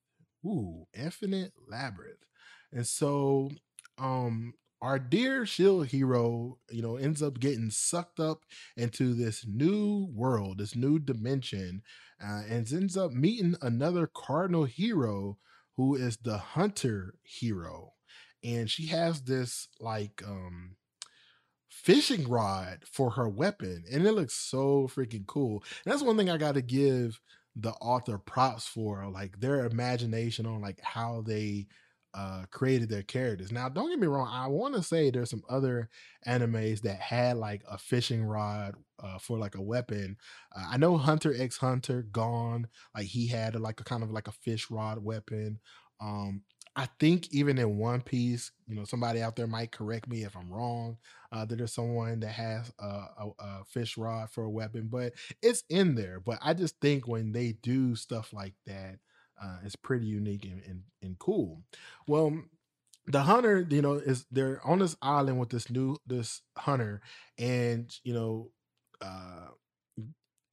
Ooh, infinite labyrinth. And so um our dear shield hero, you know, ends up getting sucked up into this new world, this new dimension, uh, and ends up meeting another cardinal hero who is the hunter hero. And she has this like um fishing rod for her weapon, and it looks so freaking cool. And that's one thing I got to give the author props for like their imagination on like how they uh created their characters. Now, don't get me wrong, I want to say there's some other animes that had like a fishing rod uh, for like a weapon. Uh, I know Hunter X Hunter Gon, like he had like a kind of like a fish rod weapon. Um I think even in One Piece, you know, somebody out there might correct me if I'm wrong. Uh, that there's someone that has a, a, a fish rod for a weapon, but it's in there. But I just think when they do stuff like that, uh, it's pretty unique and, and, and cool. Well, the hunter, you know, is they're on this island with this new this hunter, and you know, uh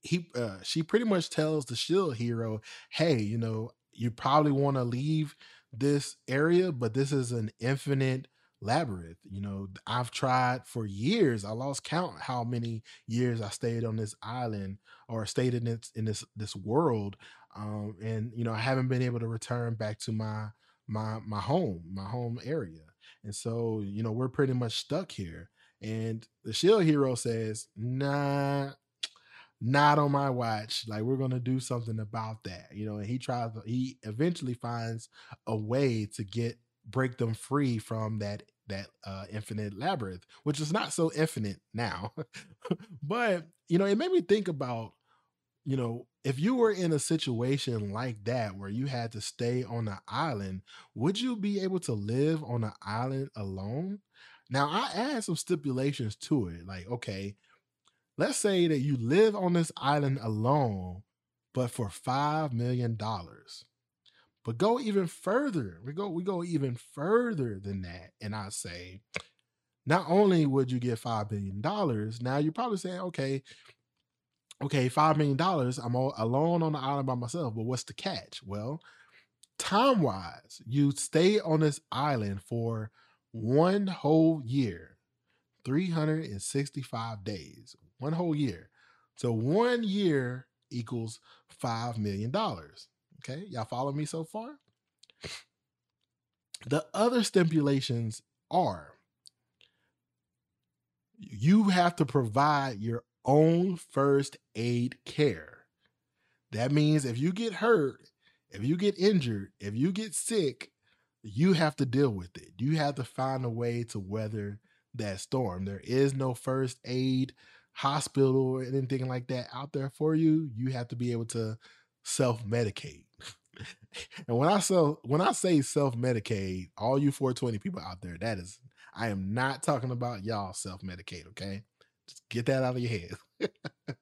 he uh she pretty much tells the shield hero, hey, you know, you probably want to leave this area, but this is an infinite labyrinth. You know, I've tried for years. I lost count how many years I stayed on this island or stayed in this in this this world. Um, and you know, I haven't been able to return back to my my my home, my home area. And so, you know, we're pretty much stuck here. And the shield hero says, nah, not on my watch. Like we're gonna do something about that, you know. And he tries. He eventually finds a way to get break them free from that that uh, infinite labyrinth, which is not so infinite now. *laughs* but you know, it made me think about you know, if you were in a situation like that where you had to stay on an island, would you be able to live on an island alone? Now, I add some stipulations to it. Like, okay, let's say that you live on this island alone, but for $5 million. But go even further. We go, we go even further than that. And I say, not only would you get $5 million, now you're probably saying, okay, okay, $5 million, I'm all alone on the island by myself. But what's the catch? Well, time wise, you stay on this island for one whole year, 365 days, one whole year. So one year equals $5 million. Okay, y'all follow me so far? The other stipulations are you have to provide your own first aid care. That means if you get hurt, if you get injured, if you get sick, you have to deal with it. You have to find a way to weather that storm. There is no first aid hospital or anything like that out there for you. You have to be able to self medicate. *laughs* and when I sell when I say self medicate, all you 420 people out there, that is I am not talking about y'all self medicate, okay? Just get that out of your head. *laughs*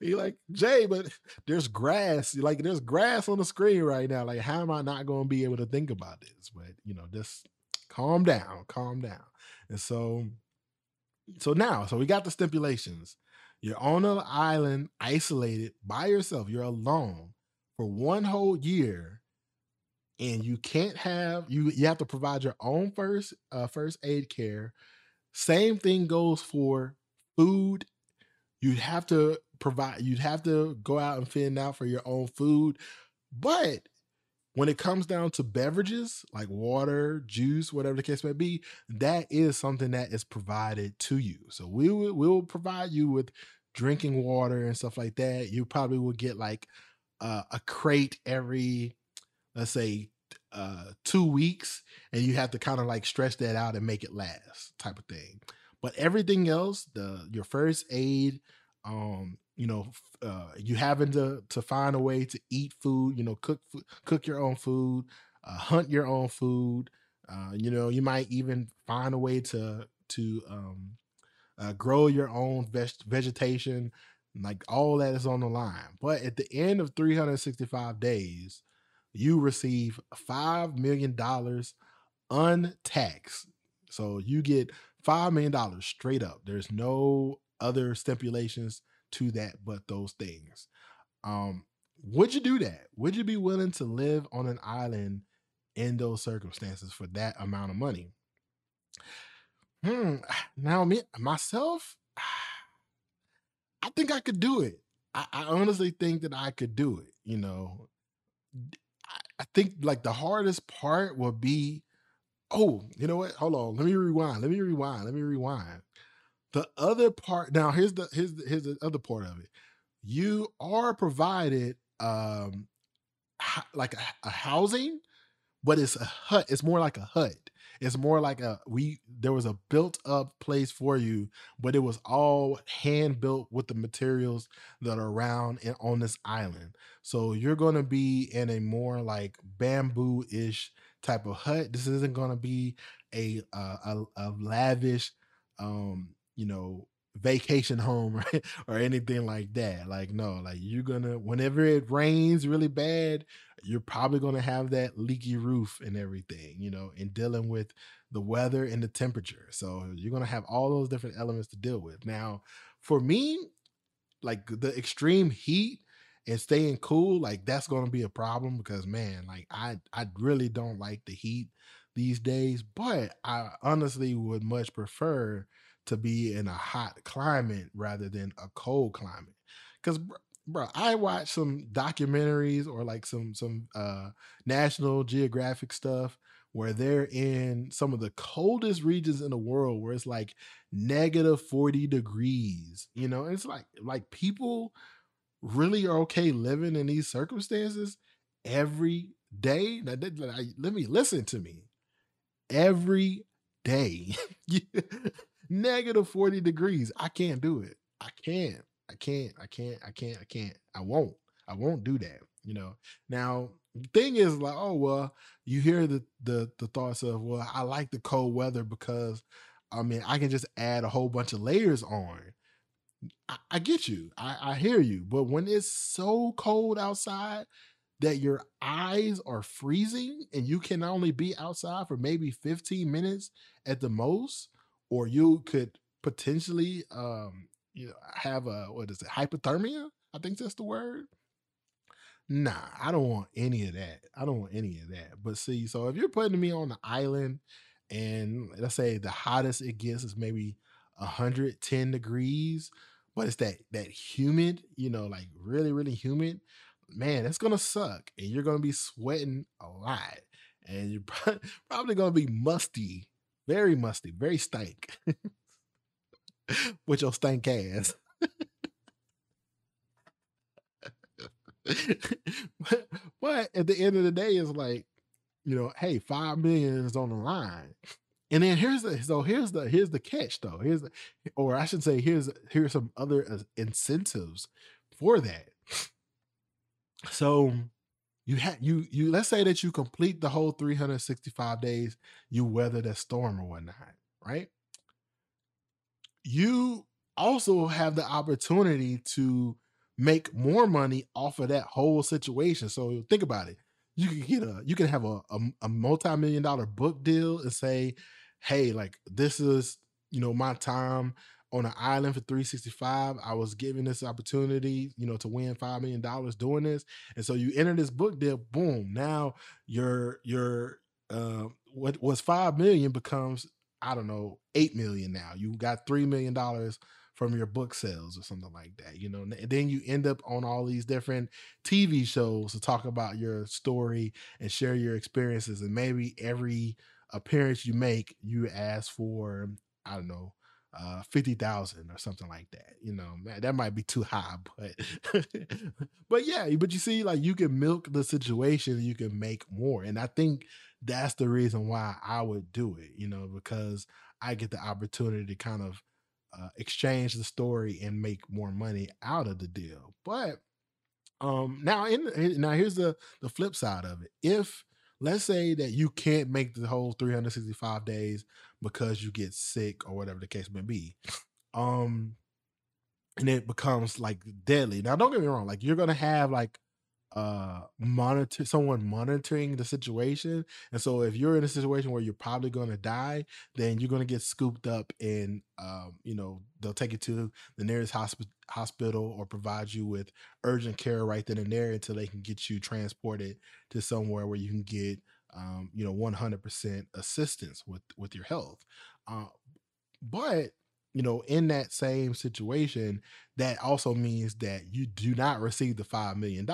He like, Jae, but there's grass. Like, there's grass on the screen right now. Like, how am I not going to be able to think about this? But, you know, just calm down, calm down. And so, so now, so we got the stipulations. You're on an island, isolated by yourself. You're alone for one whole year, and you can't have you. You have to provide your own first uh, first aid care. Same thing goes for food. You'd have to provide. You'd have to go out and fend out for your own food, but when it comes down to beverages like water, juice, whatever the case may be, that is something that is provided to you. So we will we'll provide you with drinking water and stuff like that. You probably will get like uh, a crate every, let's say, uh, two weeks, and you have to kind of like stretch that out and make it last, type of thing. But everything else, the your first aid, um, you know, uh, you having to to find a way to eat food, you know, cook cook your own food, uh, hunt your own food. Uh, you know, you might even find a way to to um, uh, grow your own veg- vegetation. Like all that is on the line. But at the end of 365 days, you receive five million dollars untaxed. So you get five million dollars straight up. There's no other stipulations to that but those things. Um, would you do that? Would you be willing to live on an island in those circumstances for that amount of money? Hmm. *sighs* Now, me myself, *sighs* I think I could do it. I, I honestly think that I could do it. You know, I, I think like the hardest part will be. Oh, you know what? Hold on. Let me rewind. Let me rewind. Let me rewind. The other part now here's the here's the, here's the other part of it. You are provided um like a, a housing, but it's a hut. It's more like a hut. It's more like a we there was a built up place for you, but it was all hand built with the materials that are around and on this island. So you're gonna be in a more like bamboo ish type of hut. This isn't gonna be a uh, a, a lavish, um, you know, vacation home *laughs* right? or anything like that. Like no, like you're gonna whenever it rains really bad, you're probably gonna have that leaky roof and everything, you know, and dealing with the weather and the temperature. So you're gonna have all those different elements to deal with. Now, for me, like the extreme heat and staying cool, like that's gonna be a problem because man, like I I really don't like the heat these days, but I honestly would much prefer to be in a hot climate rather than a cold climate. Because, bro, I watch some documentaries or like some some uh, National Geographic stuff where they're in some of the coldest regions in the world, where it's like negative forty degrees. You know, it's like like people really are okay living in these circumstances every day. Let me listen to me. Every day. *laughs* negative 40 degrees. I can't do it. I can't. I can't. I can't. I can't. I can't. I won't. I won't do that. You know. Now, the thing is like, oh well, you hear the the the thoughts of, well, I like the cold weather because I mean I can just add a whole bunch of layers on. I, I get you. I, I hear you. But when it's so cold outside that your eyes are freezing and you can only be outside for maybe 15 minutes at the most, or you could potentially um you know have a what is it hypothermia? I think that's the word. Nah i don't want any of that. I don't want any of that. But see so if you're putting me on the island and let's say the hottest it gets is maybe 110 degrees but it's that that humid you know like really really humid man it's gonna suck and you're gonna be sweating a lot and you're *laughs* probably gonna be musty very musty, very stank. *laughs* With your stank ass. *laughs* but, at the end of the day, it's like, you know, hey, five million is on the line. And then here's the so here's the here's the catch though. Here's the, or I should say here's here's some other uh, incentives for that. So you had you you let's say that you complete the whole 365 days you weather that storm or whatnot right? You also have the opportunity to make more money off of that whole situation. So think about it. You can get a you can have a, a, a multi-million dollar book deal and say hey like this is you know my time on an island for 365. I was given this opportunity, you know, to win five million dollars doing this. And so you enter this book deal, boom. Now your your uh what was five million becomes, I don't know, eight million now. You got three million dollars from your book sales or something like that, you know. And then you end up on all these different TV shows to talk about your story and share your experiences. And maybe every appearance you make, you ask for, I don't know, uh 50,000 or something like that. You know, man, that might be too high, but *laughs* but yeah, but you see like you can milk the situation, you can make more. And I think that's the reason why I would do it, you know, because I get the opportunity to kind of uh, exchange the story and make more money out of the deal. But um now in now here's the the flip side of it. If let's say that you can't make the whole 365 days because you get sick or whatever the case may be. Um and it becomes like deadly. Now don't get me wrong, like you're gonna have like uh monitor someone monitoring the situation and so if you're in a situation where you're probably going to die then you're going to get scooped up and um you know they'll take you to the nearest hosp- hospital or provide you with urgent care right then and there until they can get you transported to somewhere where you can get um you know 100% assistance with with your health uh, but you know, in that same situation, that also means that you do not receive the $5 million.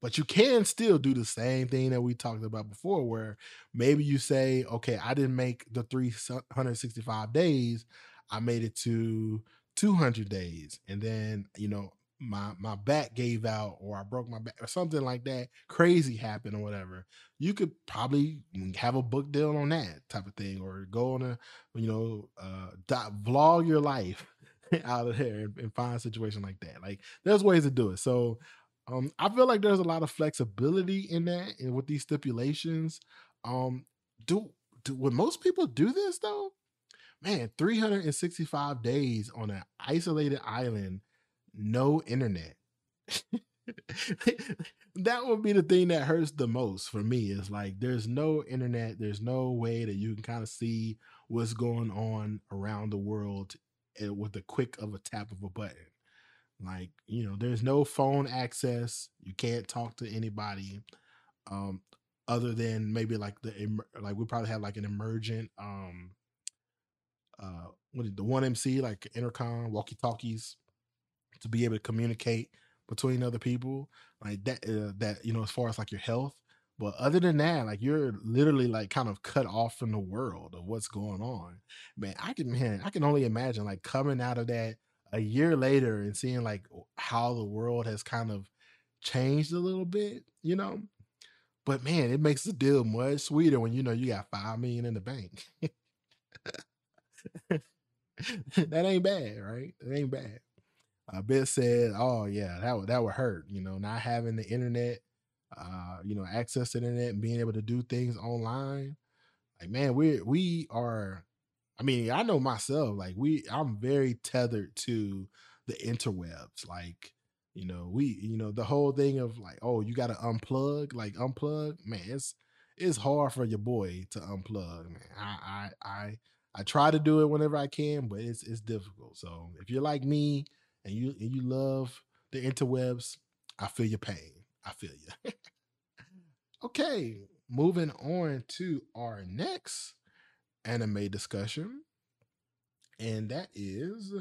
But you can still do the same thing that we talked about before, where maybe you say, okay, I didn't make the 365 days, I made it to 200 days. And then, you know, my my back gave out or I broke my back or something like that, crazy happened or whatever, you could probably have a book deal on that type of thing or go on a you know uh dot, vlog your life *laughs* out of there and, and find a situation like that. Like there's ways to do it. So um I feel like there's a lot of flexibility in that and with these stipulations. Um do do would most people do this though? Man, 365 days on an isolated island no internet. that would be the thing that hurts the most for me is like there's no internet there's no way that you can kind of see what's going on around the world eh, with the quick of a tap of a button like you know there's no phone access you can't talk to anybody um other than maybe like the like we probably have like an emergent um uh what is the one mc like intercom walkie talkies to be able to communicate between other people like that uh, that you know as far as like your health. But other than that like you're literally like kind of cut off from the world of what's going on. Man i can man i can only imagine like coming out of that a year later and seeing like how the world has kind of changed a little bit you know? But man it makes the deal much sweeter when you know you got five million in the bank. *laughs* That ain't bad right? That ain't bad a bit said, "Oh yeah, that would that would hurt." You know, not having the internet, uh, you know, access to the internet and being able to do things online. Like, man, we we are. I mean, I know myself. Like, we, I'm very tethered to the interwebs. Like, you know, we, you know, the whole thing of like, oh, you got to unplug, like unplug. Man, it's it's hard for your boy to unplug. Man, I I I I try to do it whenever I can, but it's it's difficult. So if you're like me and you and you love the interwebs, I feel your pain. I feel you. *laughs* okay, moving on to our next anime discussion, and that is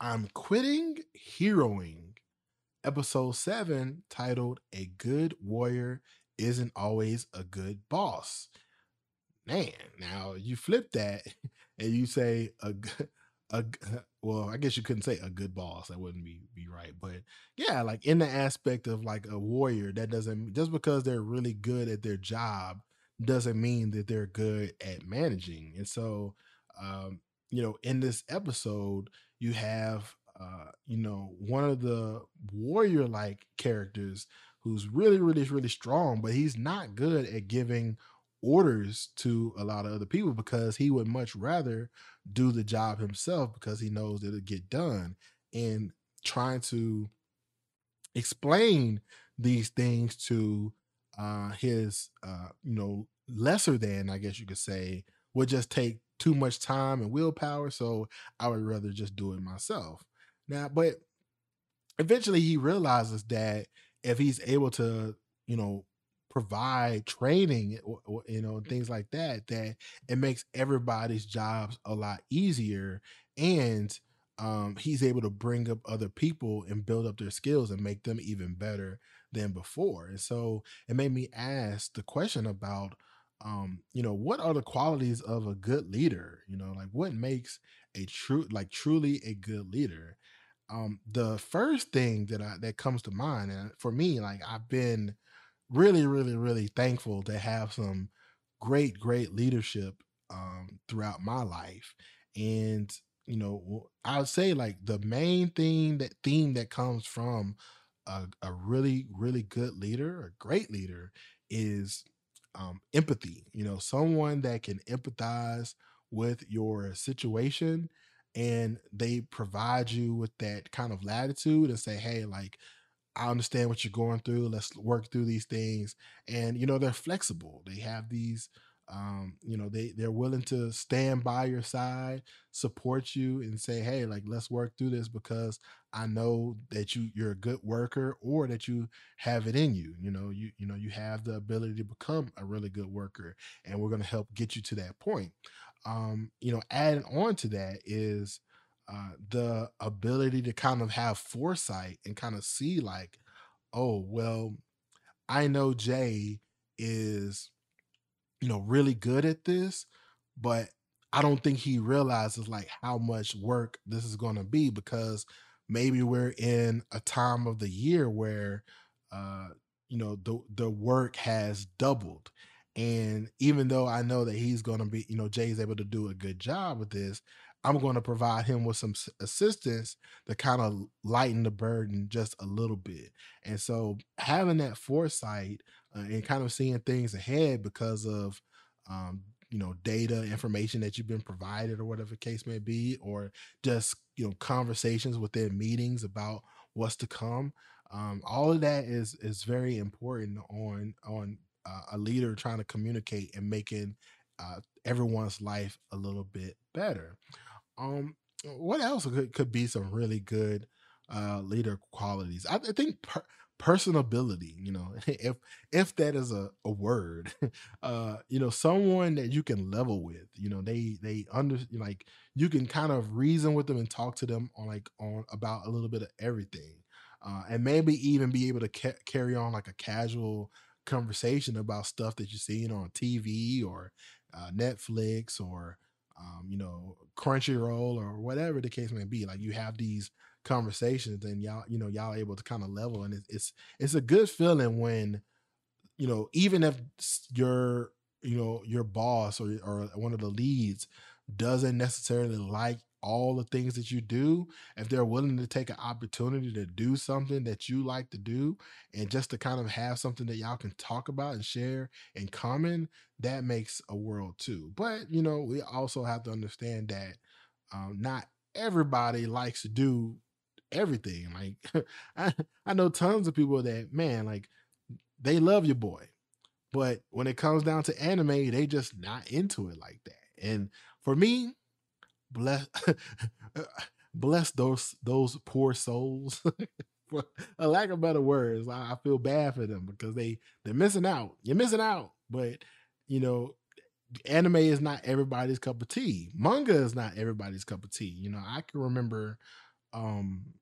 I'm quitting heroing, episode seven, titled "A Good Warrior Isn't Always a Good Boss." Man, now you flip that *laughs* and you say a a *laughs* well, I guess you couldn't say a good boss. That wouldn't be be right. But yeah, like in the aspect of like a warrior, that doesn't just because they're really good at their job doesn't mean that they're good at managing. And so, um, you know, in this episode, you have uh, you know, one of the warrior like characters who's really, really, really strong, but he's not good at giving orders to a lot of other people because he would much rather do the job himself because he knows it'll get done. And trying to explain these things to uh, his, uh, you know, lesser than, I guess you could say, would just take too much time and willpower. So I would rather just do it myself. Now, but eventually he realizes that if he's able to, you know, provide training or, you know things like that that it makes everybody's jobs a lot easier and um, he's able to bring up other people and build up their skills and make them even better than before and so it made me ask the question about um, you know what are the qualities of a good leader? You know like what makes a true like truly a good leader? Um the first thing that i that comes to mind and for me like i've been really, really, really thankful to have some great, great leadership um, throughout my life. And, you know, I would say like the main thing that theme that comes from a, a really, really good leader, a great leader, is um, empathy. You know, someone that can empathize with your situation and they provide you with that kind of latitude and say, hey, like, I understand what you're going through. Let's work through these things. And you know, they're flexible. They have these um, you know, they they're willing to stand by your side, support you and say, "Hey, like let's work through this because I know that you you're a good worker or that you have it in you. You know, you you know, you have the ability to become a really good worker and we're going to help get you to that point." Um, you know, adding on to that is uh, the ability to kind of have foresight and kind of see like, oh, well, I know Jae is, you know, really good at this, but I don't think he realizes like how much work this is gonna be because maybe we're in a time of the year where uh you know the the work has doubled. And even though I know that he's gonna be, you know, Jae's able to do a good job with this, I'm gonna provide him with some assistance to kind of lighten the burden just a little bit. And so having that foresight uh, and kind of seeing things ahead because of um, you know data information that you've been provided or whatever case may be or just you know conversations within meetings about what's to come um, all of that is is very important on on uh, a leader trying to communicate and making uh, everyone's life a little bit better um, what else could, could be some really good uh leader qualities? I, I think per- personability, you know, *laughs* if if that is a, a word, *laughs* uh, you know, someone that you can level with, you know, they they under like you can kind of reason with them and talk to them on like on about a little bit of everything. Uh, and maybe even be able to ca- carry on like a casual conversation about stuff that you're seeing on TV or uh, Netflix or um, you know, Crunchyroll or whatever the case may be. Like you have these conversations and y'all, you know, y'all able to kind of level. And it's it's it's a good feeling when you know, even if your, you know, your boss or or one of the leads doesn't necessarily like all the things that you do, if they're willing to take an opportunity to do something that you like to do and just to kind of have something that y'all can talk about and share in common, that makes a world too. But, you know, we also have to understand that um, not everybody likes to do everything. Like *laughs* I, I know tons of people that, man, like they love your boy. But when it comes down to anime, they just not into it like that. And for me, bless *laughs* bless those those poor souls. *laughs* for a lack of better words, I, I feel bad for them because they they're missing out. You're missing out. But you know, anime is not everybody's cup of tea. Manga is not everybody's cup of tea. You know, I can remember um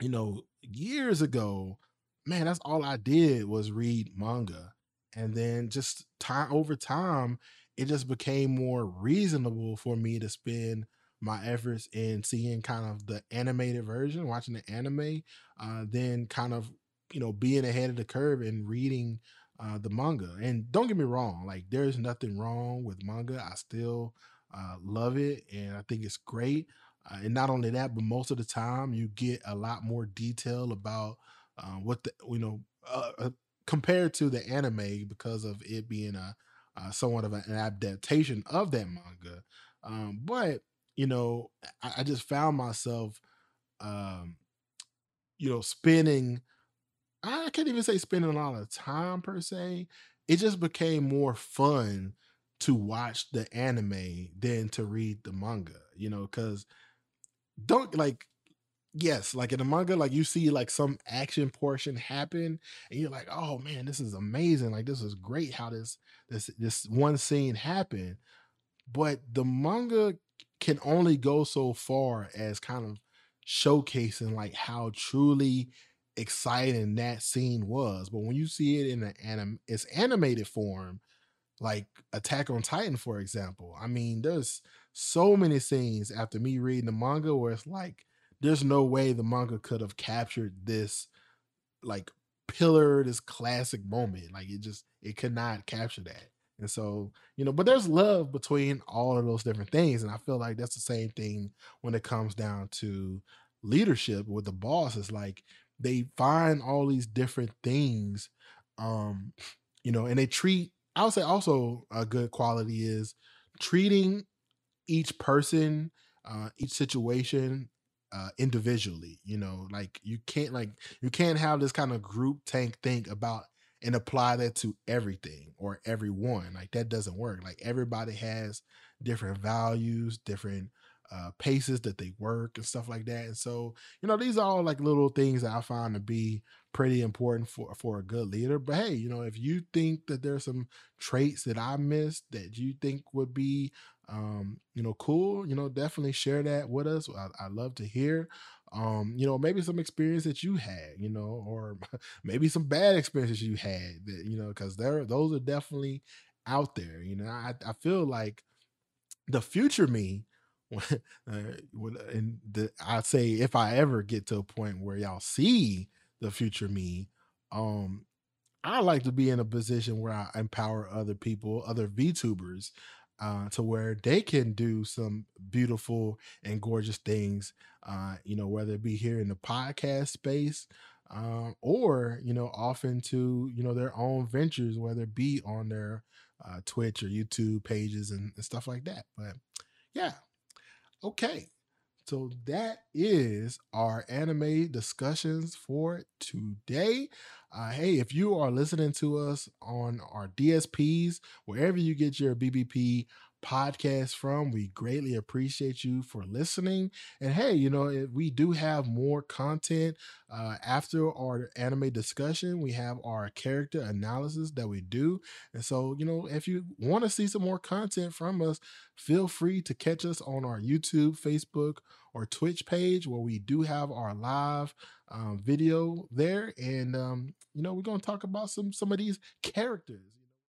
you know, years ago, man, that's all I did was read manga. And then just time over time, it just became more reasonable for me to spend my efforts in seeing kind of the animated version, watching the anime, uh, then kind of, you know, being ahead of the curve and reading uh, the manga. And don't get me wrong, like there's nothing wrong with manga. I still uh, love it and I think it's great uh, and not only that, but most of the time you get a lot more detail about uh, what the you know uh, compared to the anime because of it being a uh, somewhat of an adaptation of that manga. Um, but you know, I, I just found myself, um, you know, spending. I can't even say spending a lot of time per se. It just became more fun to watch the anime than to read the manga. You know, because don't like yes, like in the manga, like you see like some action portion happen, and you're like, oh man, this is amazing. Like this is great how this this this one scene happened. But the manga can only go so far as kind of showcasing like how truly exciting that scene was. But when you see it in an anim- its animated form, like Attack on Titan, for example. I mean, there's so many scenes after me reading the manga where it's like, there's no way the manga could have captured this like pillar, this classic moment. Like it just it could not capture that. And so, you know, but there's love between all of those different things. And I feel like that's the same thing when it comes down to leadership with the boss. It's like they find all these different things, um, you know, and they treat I would say also a good quality is treating each person, uh, each situation, uh, individually. You know, like you can't like you can't have this kind of group tank think about and apply that to everything or everyone. Like that doesn't work. Like everybody has different values, different uh, paces that they work and stuff like that. And so, you know, these are all like little things that I find to be pretty important for for a good leader. But hey, you know, if you think that there's some traits that I missed that you think would be um, you know, cool, you know, definitely share that with us. I, I love to hear. Um, you know, maybe some experience that you had, you know, or *laughs* maybe some bad experiences you had that, you know, because there those are definitely out there. You know, I, I feel like the future me, *laughs* uh, and the, I say if I ever get to a point where y'all see the future me, um, I like to be in a position where I empower other people, other VTubers, uh, to where they can do some beautiful and gorgeous things. Uh, you know, whether it be here in the podcast space, um, or you know, off into you know their own ventures, whether it be on their uh, Twitch or YouTube pages and, and stuff like that. But yeah, okay. So that is our anime discussions for today. Uh, hey, if you are listening to us on our DSPs, wherever you get your BBP podcast from. We greatly appreciate you for listening. And hey, you know, we do have more content uh, after our anime discussion. We have our character analysis that we do. And so, you know, if you want to see some more content from us, feel free to catch us on our YouTube, Facebook, or Twitch page where we do have our live um, video there. And, um, you know, we're going to talk about some some of these characters.